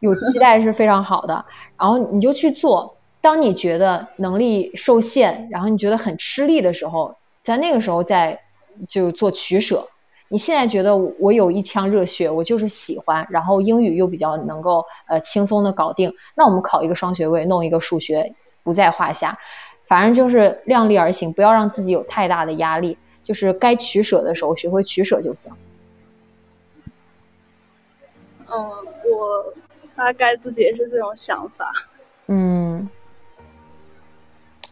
有期待是非常好的，然后你就去做。当你觉得能力受限，然后你觉得很吃力的时候，在那个时候在就做取舍。你现在觉得我有一腔热血，我就是喜欢，然后英语又比较能够呃轻松的搞定，那我们考一个双学位，弄一个数学不在话下。反正就是量力而行，不要让自己有太大的压力，就是该取舍的时候学会取舍就行。嗯，我大概自己也是这种想法。嗯，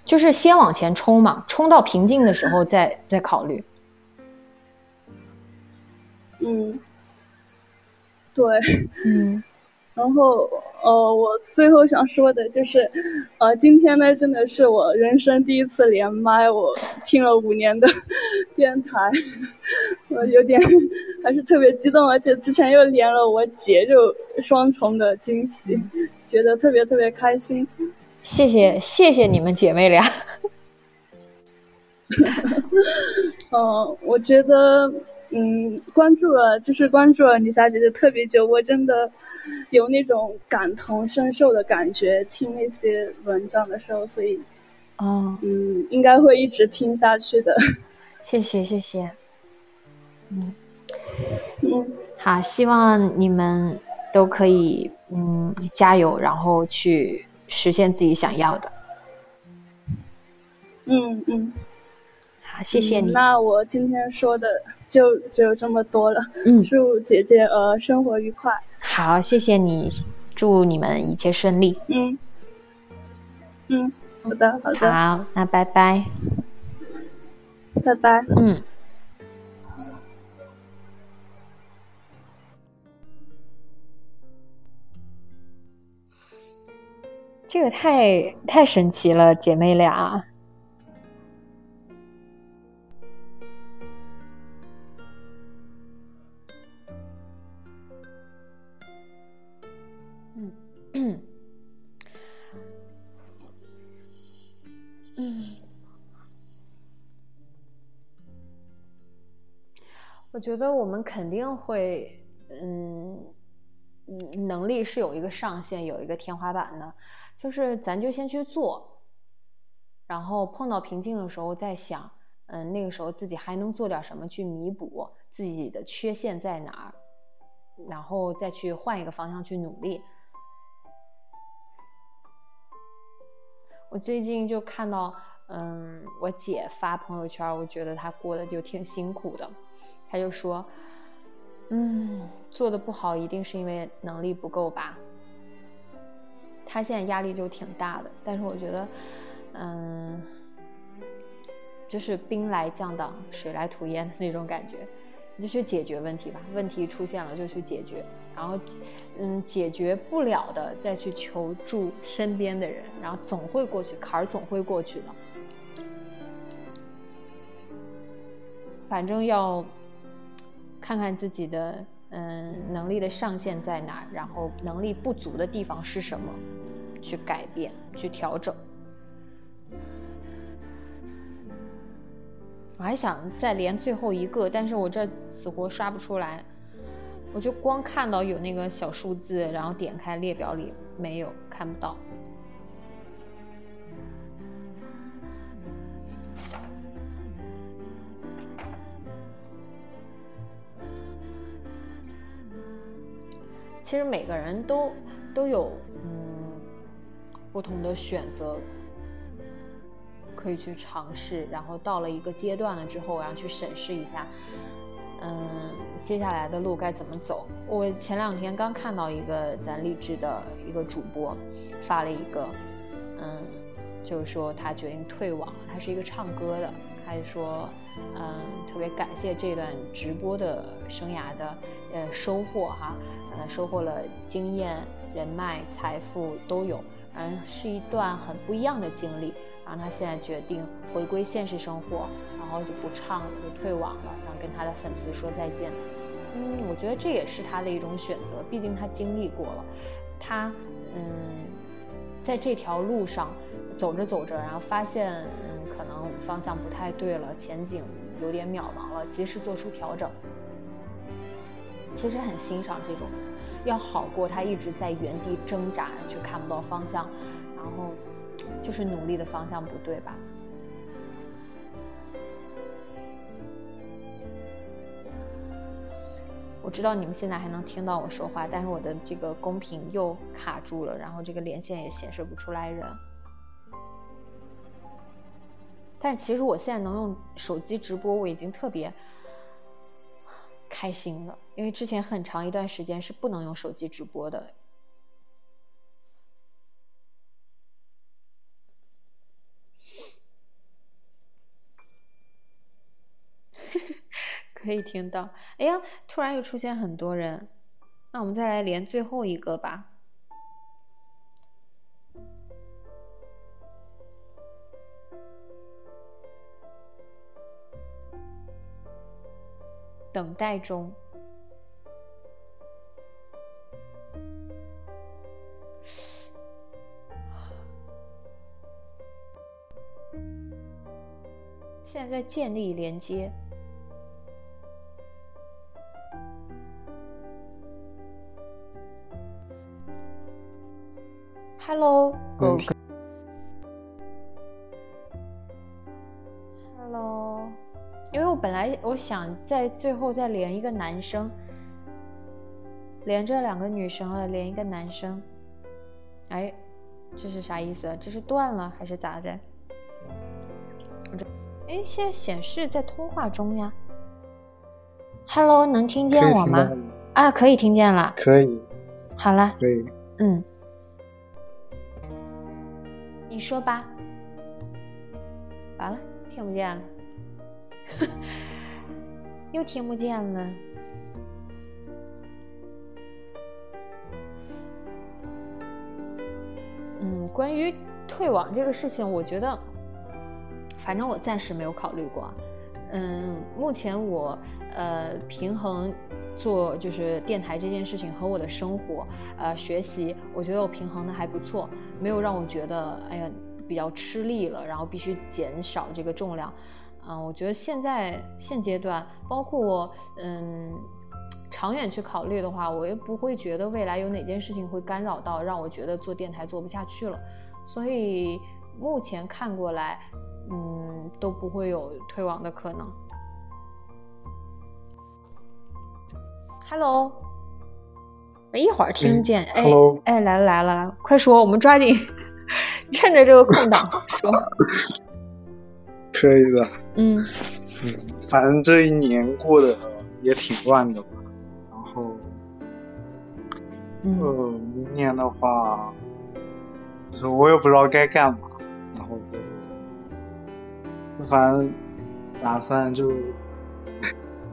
就是先往前冲嘛，冲到瓶颈的时候再再考虑。嗯，对。嗯 然后，呃，我最后想说的就是，呃，今天呢，真的是我人生第一次连麦，我听了五年的 电台，我有点还是特别激动，而且之前又连了我姐，就双重的惊喜，觉得特别特别开心。谢谢谢谢你们姐妹俩。嗯、我觉得，嗯，关注了就是关注了李莎姐姐特别久，我真的有那种感同身受的感觉，听那些文章的时候，所以。哦，嗯，应该会一直听下去的。谢谢谢谢。嗯嗯，好，希望你们都可以嗯加油，然后去实现自己想要的。嗯嗯，好，谢谢你。嗯那我今天说的就只有这么多了。嗯，祝姐姐呃生活愉快。好，谢谢你，祝你们一切顺利。嗯嗯，好的好的，好，那拜拜。拜拜。嗯。这个太太神奇了，姐妹俩。嗯嗯嗯。我我觉得我们肯定会，嗯，能力是有一个上限，有一个天花板的，就是咱就先去做，然后碰到瓶颈的时候再想，嗯，那个时候自己还能做点什么去弥补自己的缺陷在哪儿，然后再去换一个方向去努力。我最近就看到，嗯，我姐发朋友圈，我觉得她过得就挺辛苦的。她就说，嗯，做的不好一定是因为能力不够吧。他现在压力就挺大的，但是我觉得，嗯，就是兵来将挡，水来土掩的那种感觉。你就去解决问题吧，问题出现了就去解决，然后，嗯，解决不了的再去求助身边的人，然后总会过去，坎儿总会过去的。反正要看看自己的嗯能力的上限在哪，然后能力不足的地方是什么，去改变，去调整。我还想再连最后一个，但是我这死活刷不出来，我就光看到有那个小数字，然后点开列表里没有，看不到。其实每个人都都有嗯不同的选择。可以去尝试，然后到了一个阶段了之后，然后去审视一下，嗯，接下来的路该怎么走。我前两天刚看到一个咱励志的一个主播发了一个，嗯，就是说他决定退网，他是一个唱歌的，他就说，嗯，特别感谢这段直播的生涯的呃收获哈，呃，收获了经验、人脉、财富都有，嗯，是一段很不一样的经历。然后他现在决定回归现实生活，然后就不唱了，就退网了，然后跟他的粉丝说再见。嗯，我觉得这也是他的一种选择，毕竟他经历过了。他嗯，在这条路上走着走着，然后发现，可能方向不太对了，前景有点渺茫了，及时做出调整。其实很欣赏这种，要好过他一直在原地挣扎却看不到方向，然后。就是努力的方向不对吧？我知道你们现在还能听到我说话，但是我的这个公屏又卡住了，然后这个连线也显示不出来人。但其实我现在能用手机直播，我已经特别开心了，因为之前很长一段时间是不能用手机直播的。可以听到，哎呀，突然又出现很多人，那我们再来连最后一个吧。等待中，现在在建立连接。想在最后再连一个男生，连着两个女生了，连一个男生。哎，这是啥意思？这是断了还是咋的？这，哎，现在显示在通话中呀。Hello，能听见我吗？啊，可以听见了。可以。好了。可以。嗯。你说吧，完了，听不见了，又听不见了。嗯，关于退网这个事情，我觉得，反正我暂时没有考虑过。嗯，目前我呃平衡做就是电台这件事情和我的生活呃学习，我觉得我平衡的还不错。没有让我觉得，哎呀，比较吃力了，然后必须减少这个重量，嗯，我觉得现在现阶段，包括嗯，长远去考虑的话，我也不会觉得未来有哪件事情会干扰到让我觉得做电台做不下去了。所以目前看过来，嗯，都不会有退网的可能。Hello，没一会儿听见，哎哎，来了来了来了，快说，我们抓紧 趁着这个空档说。可以的，嗯嗯，反正这一年过得也挺乱的吧，然后，呃，明年的话，就是我也不知道该干嘛，然后就，反正打算就，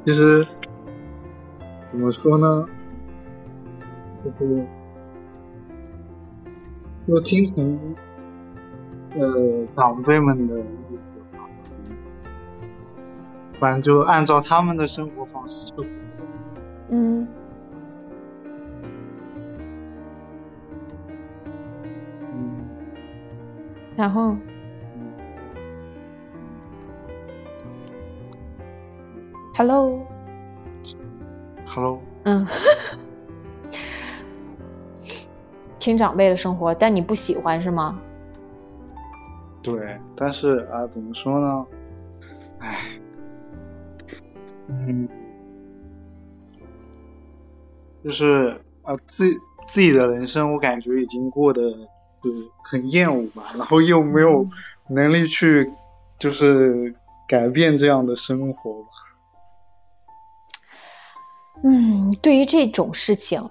其实怎么说呢，就是就听从呃长辈们的。反正就按照他们的生活方式就，嗯，嗯，然后，Hello，Hello，嗯，听长辈的生活，但你不喜欢是吗？对，但是啊，怎么说呢？嗯，就是啊，自自己的人生，我感觉已经过得就是很厌恶吧，然后又没有能力去就是改变这样的生活吧。嗯，对于这种事情，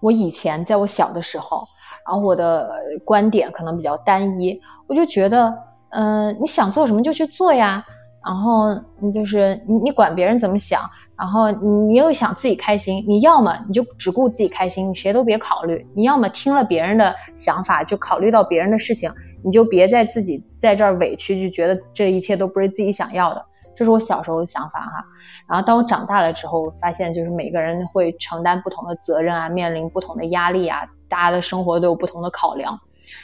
我以前在我小的时候，然后我的观点可能比较单一，我就觉得，嗯，你想做什么就去做呀。然后你就是你，你管别人怎么想，然后你你又想自己开心，你要么你就只顾自己开心，你谁都别考虑；你要么听了别人的想法，就考虑到别人的事情，你就别在自己在这儿委屈，就觉得这一切都不是自己想要的。这是我小时候的想法哈。然后当我长大了之后，发现就是每个人会承担不同的责任啊，面临不同的压力啊，大家的生活都有不同的考量。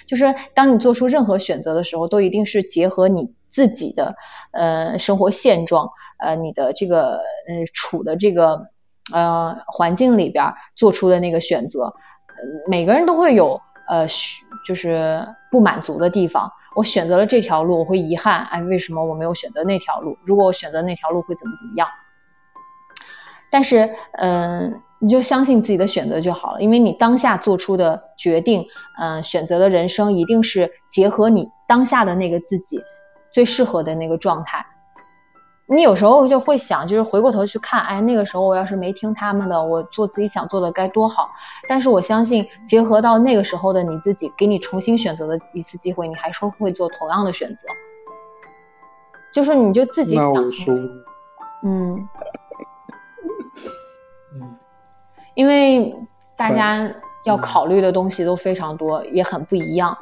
就是当你做出任何选择的时候，都一定是结合你自己的。呃，生活现状，呃，你的这个，嗯，处的这个，呃，环境里边做出的那个选择，每个人都会有，呃，就是不满足的地方。我选择了这条路，我会遗憾，哎，为什么我没有选择那条路？如果我选择那条路，会怎么怎么样？但是，嗯，你就相信自己的选择就好了，因为你当下做出的决定，嗯，选择的人生一定是结合你当下的那个自己。最适合的那个状态，你有时候就会想，就是回过头去看，哎，那个时候我要是没听他们的，我做自己想做的该多好。但是我相信，结合到那个时候的你自己，给你重新选择的一次机会，你还是会做同样的选择。就是你就自己那我说，嗯，嗯，因为大家要考虑的东西都非常多，也很不一样。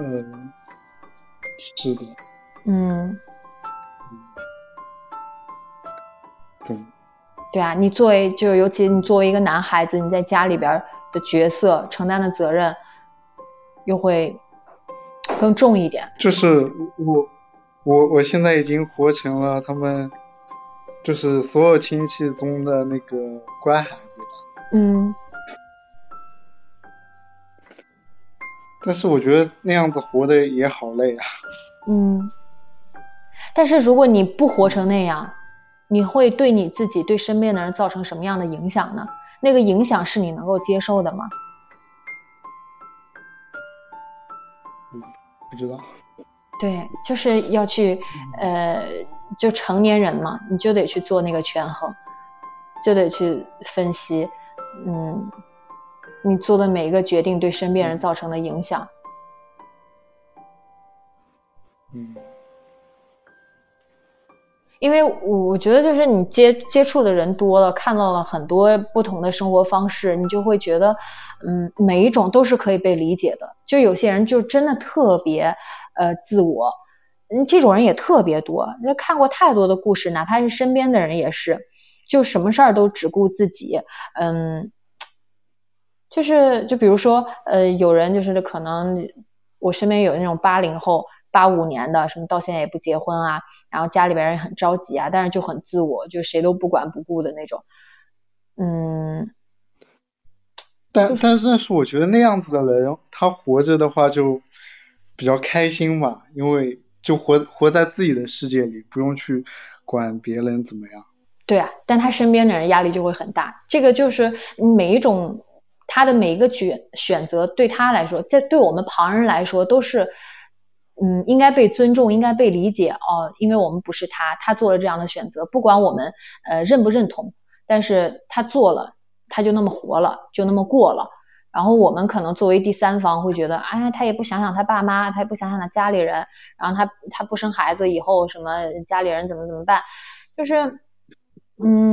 嗯，是的。嗯。对。对啊，你作为就是尤其你作为一个男孩子，你在家里边的角色承担的责任又会更重一点。就是我，我我现在已经活成了他们，就是所有亲戚中的那个乖孩子。嗯。但是我觉得那样子活的也好累啊。嗯，但是如果你不活成那样，你会对你自己、对身边的人造成什么样的影响呢？那个影响是你能够接受的吗？嗯，不知道。对，就是要去，呃，就成年人嘛，你就得去做那个权衡，就得去分析，嗯。你做的每一个决定对身边人造成的影响，嗯，因为我觉得就是你接接触的人多了，看到了很多不同的生活方式，你就会觉得，嗯，每一种都是可以被理解的。就有些人就真的特别呃自我，嗯，这种人也特别多。那看过太多的故事，哪怕是身边的人也是，就什么事儿都只顾自己，嗯。就是，就比如说，呃，有人就是可能我身边有那种八零后、八五年的，什么到现在也不结婚啊，然后家里边人很着急啊，但是就很自我，就谁都不管不顾的那种。嗯，但但是但是我觉得那样子的人，他活着的话就比较开心嘛，因为就活活在自己的世界里，不用去管别人怎么样。对啊，但他身边的人压力就会很大。这个就是每一种他的每一个选选择，对他来说，在对我们旁人来说都是，嗯，应该被尊重，应该被理解哦，因为我们不是他，他做了这样的选择，不管我们呃认不认同。但是他做了，他就那么活了，就那么过了。然后我们可能作为第三方会觉得，哎，他也不想想他爸妈，他也不想想他家里人，然后他他不生孩子以后什么家里人怎么怎么办？就是，嗯，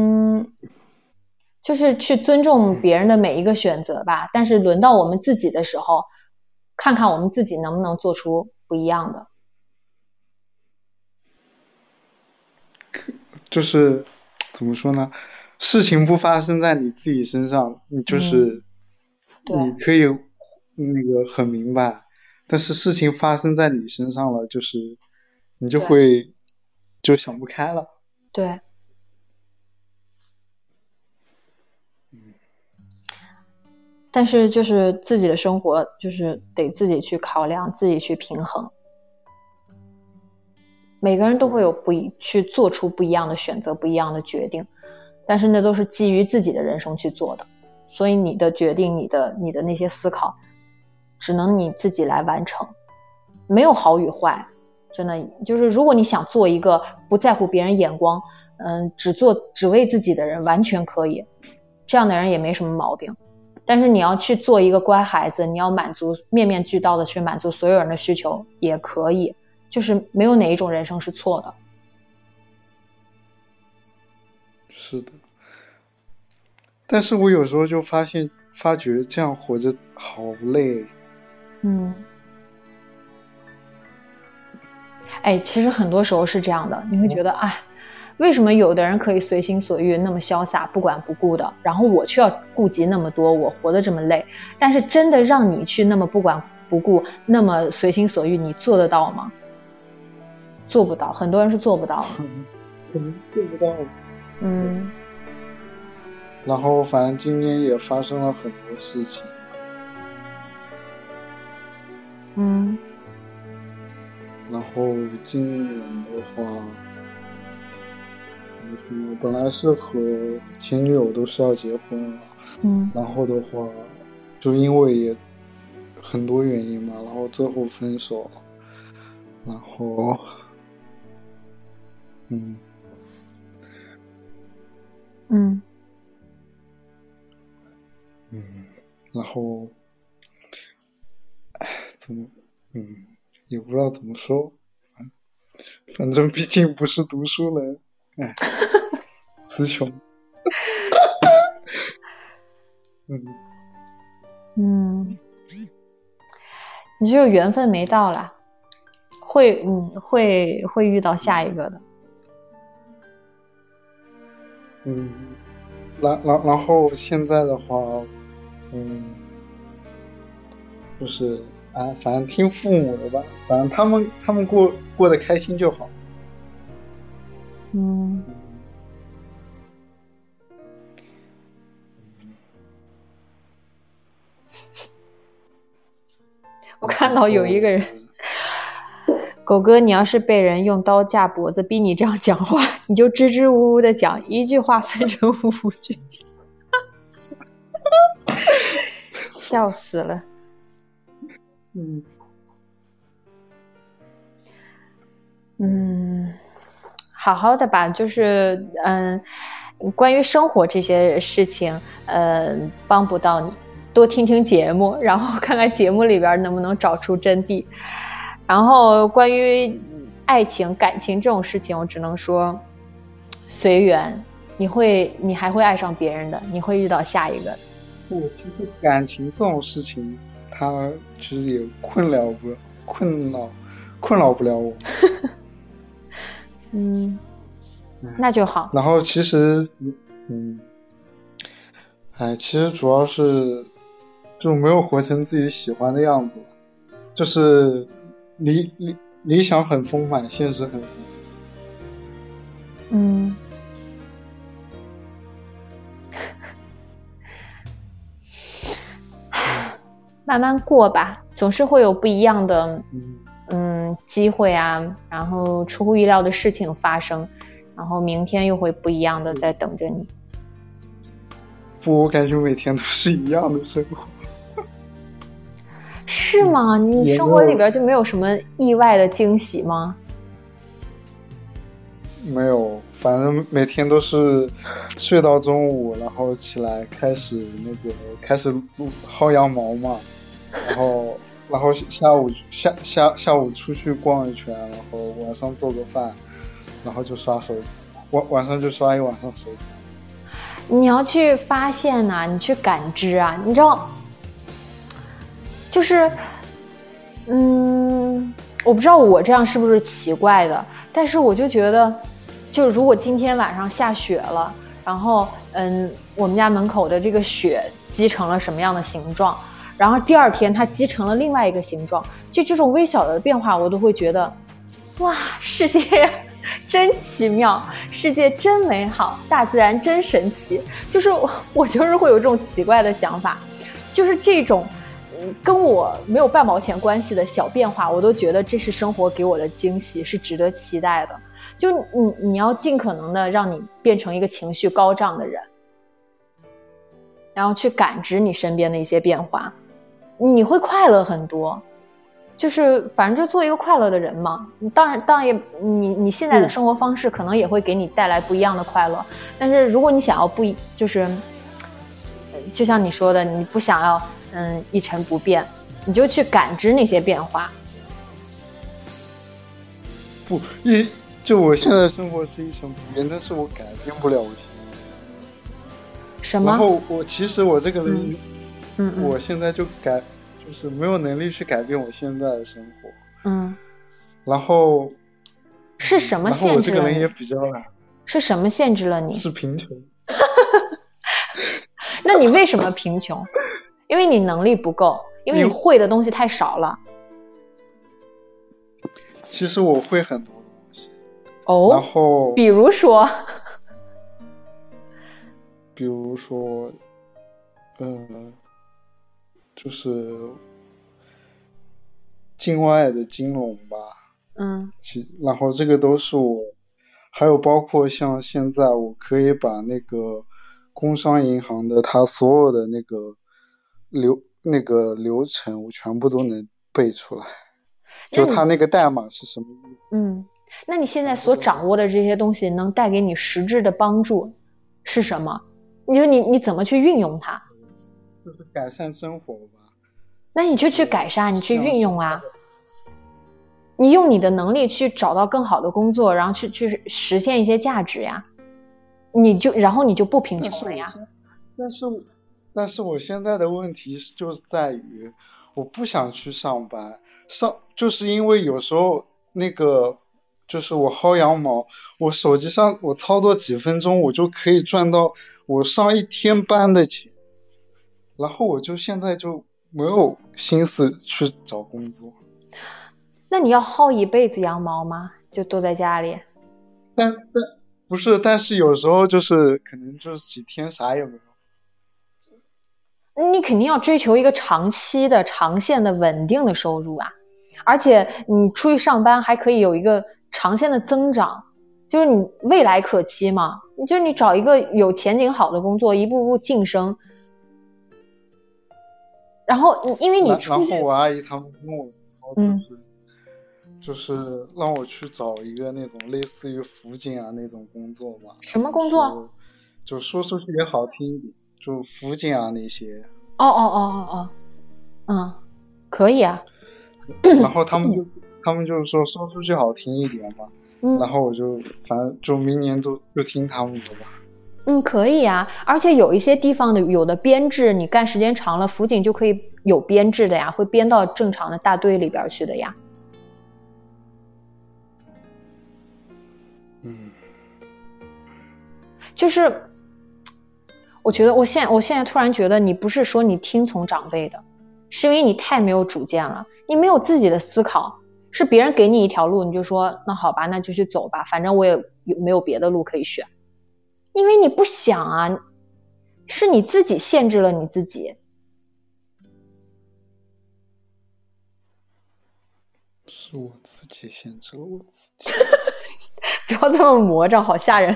就是去尊重别人的每一个选择吧。但是轮到我们自己的时候，看看我们自己能不能做出不一样的。就是怎么说呢？事情不发生在你自己身上，你就是你可以那个很明白，但是事情发生在你身上了，就是你就会就想不开了。对。但是就是自己的生活，就是得自己去考量，自己去平衡。每个人都会有不一去做出不一样的选择，不一样的决定。但是那都是基于自己的人生去做的，所以你的决定、你的、你的那些思考，只能你自己来完成，没有好与坏，真的就是如果你想做一个不在乎别人眼光，嗯，只做只为自己的人，完全可以，这样的人也没什么毛病。但是你要去做一个乖孩子，你要满足面面俱到的去满足所有人的需求，也可以，就是没有哪一种人生是错的。是的，但是我有时候就发现，发觉这样活着好累。嗯，哎，其实很多时候是这样的，你会觉得，哎，为什么有的人可以随心所欲，那么潇洒，不管不顾的，然后我却要顾及那么多，我活得这么累？但是真的让你去那么不管不顾，那么随心所欲，你做得到吗？做不到，很多人是做不到的。可能做不到。嗯，然后反正今年也发生了很多事情。嗯，然后今年的话，什么本来是和前女友都是要结婚了，嗯，然后的话，就因为也很多原因嘛，然后最后分手了，然后，嗯。嗯，嗯，然后，哎，怎么，嗯，也不知道怎么说，反正毕竟不是读书人，哎，词穷，嗯，嗯，你就缘分没到啦，会，嗯，会会遇到下一个的。嗯，然然然后现在的话，嗯，就是啊，反正听父母的吧，反正他们他们过过得开心就好。嗯。我看到有一个人。狗哥，你要是被人用刀架脖子逼你这样讲话，你就支支吾吾的讲，一句话分成五句讲，笑死了。嗯嗯，好好的吧，就是嗯，关于生活这些事情，嗯，帮不到你，多听听节目，然后看看节目里边能不能找出真谛。然后关于爱情、感情这种事情，我只能说随缘。你会，你还会爱上别人的，你会遇到下一个。我，其实感情这种事情，它其实也困扰不困扰困扰不了我。嗯，那就好。然后其实，嗯，哎，其实主要是就没有活成自己喜欢的样子。就是理理理想很丰满，现实很。嗯。慢慢过吧，总是会有不一样的嗯机会啊，然后出乎意料的事情发生，然后明天又会不一样的在等着你。不，我感觉每天都是一样的生活。是吗？你生活里边就没有什么意外的惊喜吗？没有，反正每天都是睡到中午，然后起来开始那个开始薅羊毛嘛。然后，然后下午下下下午出去逛一圈，然后晚上做个饭，然后就刷手，晚晚上就刷一晚上手。你要去发现呐，你去感知啊，你知道，就是，嗯，我不知道我这样是不是奇怪的，但是我就觉得，就如果今天晚上下雪了，然后嗯，我们家门口的这个雪积成了什么样的形状？然后第二天它积成了另外一个形状，就这种微小的变化，我都会觉得，哇，世界真奇妙，世界真美好，大自然真神奇。就是我，就是会有这种奇怪的想法，就是这种，跟我没有半毛钱关系的小变化，我都觉得这是生活给我的惊喜，是值得期待的。就你，你要尽可能的让你变成一个情绪高涨的人，然后去感知你身边的一些变化。你会快乐很多，就是反正就做一个快乐的人嘛。当然，当然也你你现在的生活方式可能也会给你带来不一样的快乐。但是如果你想要不一，就是就像你说的，你不想要嗯一成不变，你就去感知那些变化。不一就我现在生活是一成不变，但是我改变不了我现在。什么？然后我其实我这个人。嗯，我现在就改，就是没有能力去改变我现在的生活。嗯，然后是什么限制？我这个人也比较懒是什么限制了你？是贫穷。那你为什么贫穷？因为你能力不够，因为你会的东西太少了。其实我会很多东西。哦。然后，比如说，比如说，嗯。就是境外的金融吧，嗯，其然后这个都是我，还有包括像现在我可以把那个工商银行的它所有的那个流那个流程，我全部都能背出来，就它那个代码是什么？嗯，那你现在所掌握的这些东西能带给你实质的帮助是什么？你说你你怎么去运用它？就是改善生活吧，那你就去改善，你去运用啊，你用你的能力去找到更好的工作，然后去去实现一些价值呀，你就然后你就不贫穷了呀。但是但是我现在的问题就在于，我不想去上班，上就是因为有时候那个就是我薅羊毛，我手机上我操作几分钟，我就可以赚到我上一天班的钱。然后我就现在就没有心思去找工作。那你要薅一辈子羊毛吗？就都在家里？但但不是，但是有时候就是可能就是几天啥也没有。你肯定要追求一个长期的、长线的、稳定的收入啊！而且你出去上班还可以有一个长线的增长，就是你未来可期嘛。就你找一个有前景好的工作，一步步晋升。然后，因为你然后我阿姨他们问我，嗯，就是让我去找一个那种类似于辅警啊那种工作嘛。什么工作？就说出去也好听一点，就辅警啊那些。哦哦哦哦哦，嗯，可以啊。然后他们就 他们就是说说出去好听一点嘛，然后我就反正就明年就就听他们的吧。嗯，可以啊，而且有一些地方的有的编制，你干时间长了，辅警就可以有编制的呀，会编到正常的大队里边去的呀。嗯，就是，我觉得我现我现在突然觉得你不是说你听从长辈的，是因为你太没有主见了，你没有自己的思考，是别人给你一条路，你就说那好吧，那就去走吧，反正我也有没有别的路可以选，因为你不想啊，是你自己限制了你自己。是我自己限制了我自己。不要这么魔怔，好吓人。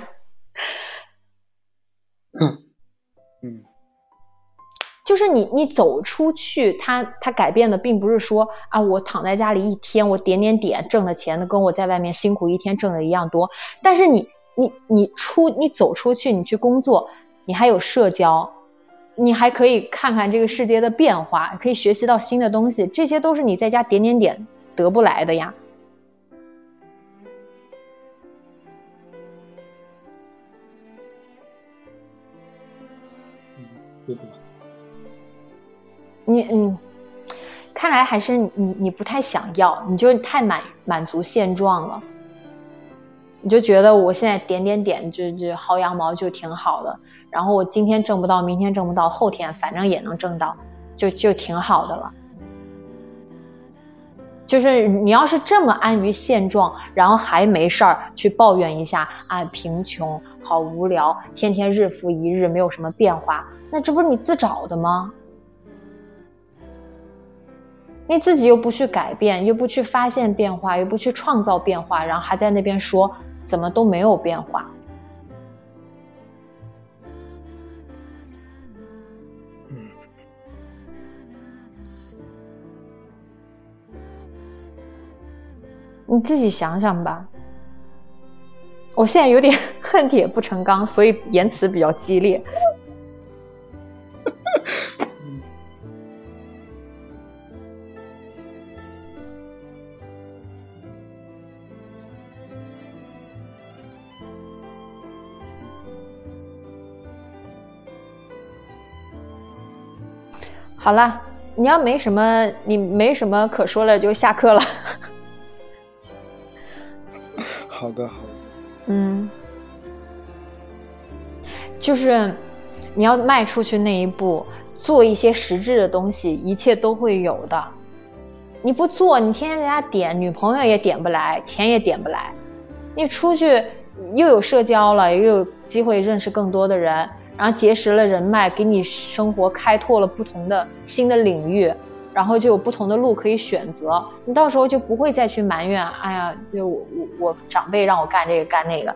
嗯，就是你，你走出去，他他改变的并不是说啊，我躺在家里一天，我点点点挣的钱，跟我在外面辛苦一天挣的一样多。但是你，你，你出，你走出去，你去工作，你还有社交，你还可以看看这个世界的变化，可以学习到新的东西，这些都是你在家点点点得不来的呀。对的。你嗯，看来还是你你不太想要，你就太满满足现状了。你就觉得我现在点点点就就薅羊毛就挺好的，然后我今天挣不到，明天挣不到，后天反正也能挣到，就就挺好的了。就是你要是这么安于现状，然后还没事儿去抱怨一下啊，贫穷好无聊，天天日复一日，没有什么变化，那这不是你自找的吗？你自己又不去改变，又不去发现变化，又不去创造变化，然后还在那边说怎么都没有变化。你自己想想吧。我现在有点 恨铁不成钢，所以言辞比较激烈。好了，你要没什么，你没什么可说了，就下课了。好的，好的。嗯，就是你要迈出去那一步，做一些实质的东西，一切都会有的。你不做，你天天在家点，女朋友也点不来，钱也点不来。你出去又有社交了，又有机会认识更多的人。然后结识了人脉，给你生活开拓了不同的新的领域，然后就有不同的路可以选择。你到时候就不会再去埋怨，哎呀，就我我我长辈让我干这个干那个。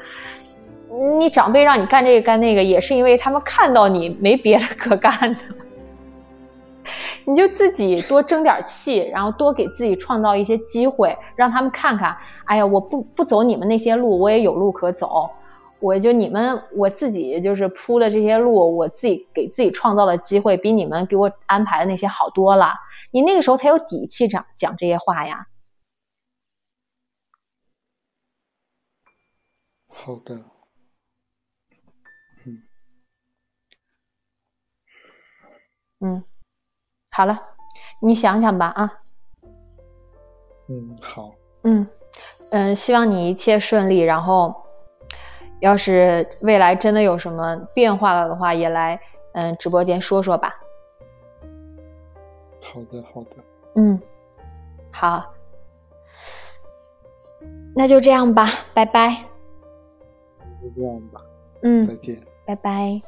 你长辈让你干这个干那个，也是因为他们看到你没别的可干的。你就自己多争点气，然后多给自己创造一些机会，让他们看看，哎呀，我不不走你们那些路，我也有路可走。我就你们，我自己就是铺的这些路，我自己给自己创造的机会，比你们给我安排的那些好多了。你那个时候才有底气讲讲这些话呀。好的，嗯，嗯，好了，你想想吧啊。嗯，好。嗯嗯，希望你一切顺利，然后。要是未来真的有什么变化了的话，也来嗯直播间说说吧。好的，好的。嗯，好，那就这样吧，拜拜。就这样吧。嗯，再见。拜拜。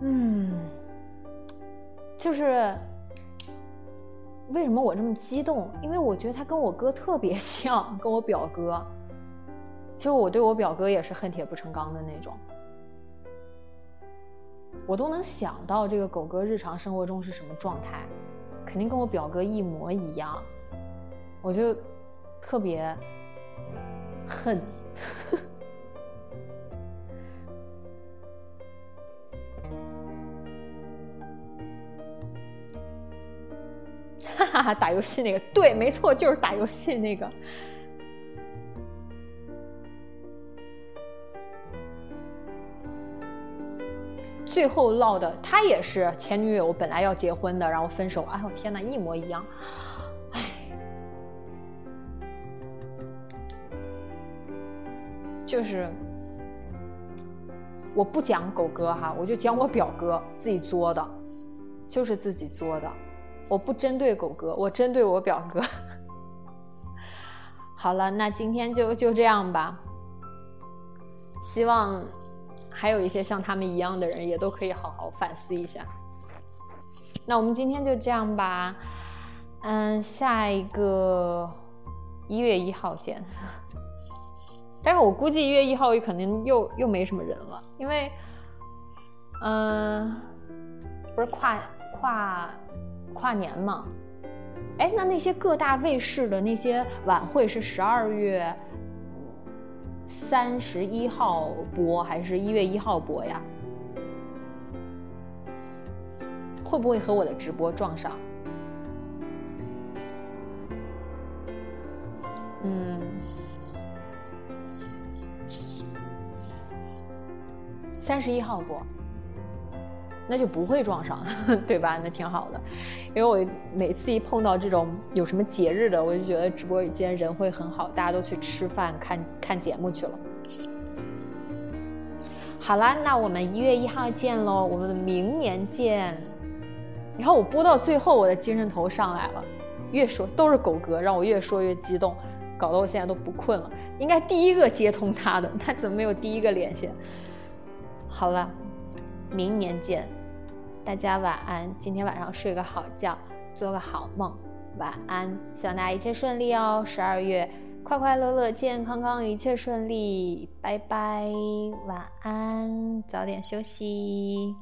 嗯，就是。为什么我这么激动？因为我觉得他跟我哥特别 像，跟我表哥。其实我对我表哥也是恨铁不成钢的那种。我都能想到这个狗哥日常生活中是什么状态，肯定跟我表哥一模一样。我就特别恨。哈哈哈，打游戏那个对，没错，就是打游戏那个。最后落的他也是前女友，本来要结婚的，然后分手。哎呦天哪，一模一样。哎，就是我不讲狗哥哈，我就讲我表哥自己作的，就是自己作的，我不针对狗哥，我针对我表哥。好了，那今天就就这样吧。希望还有一些像他们一样的人也都可以好好反思一下。那我们今天就这样吧，嗯，下一个一月一号见。但是我估计一月一号可能又又没什么人了，因为，嗯，不是跨跨跨年嘛？哎，那那些各大卫视的那些晚会是十二月三十一号播还是一月一号播呀？会不会和我的直播撞上？嗯，三十一号播。那就不会撞上，对吧？那挺好的，因为我每次一碰到这种有什么节日的，我就觉得直播间人会很好，大家都去吃饭、看看节目去了。好啦，那我们一月一号见喽，我们明年见。然后我播到最后，我的精神头上来了，越说都是狗哥，让我越说越激动，搞得我现在都不困了。应该第一个接通他的，他怎么没有第一个连线？好了，明年见。大家晚安，今天晚上睡个好觉，做个好梦，晚安，希望大家一切顺利哦。十二月快快乐乐、健健康康，一切顺利，拜拜，晚安，早点休息。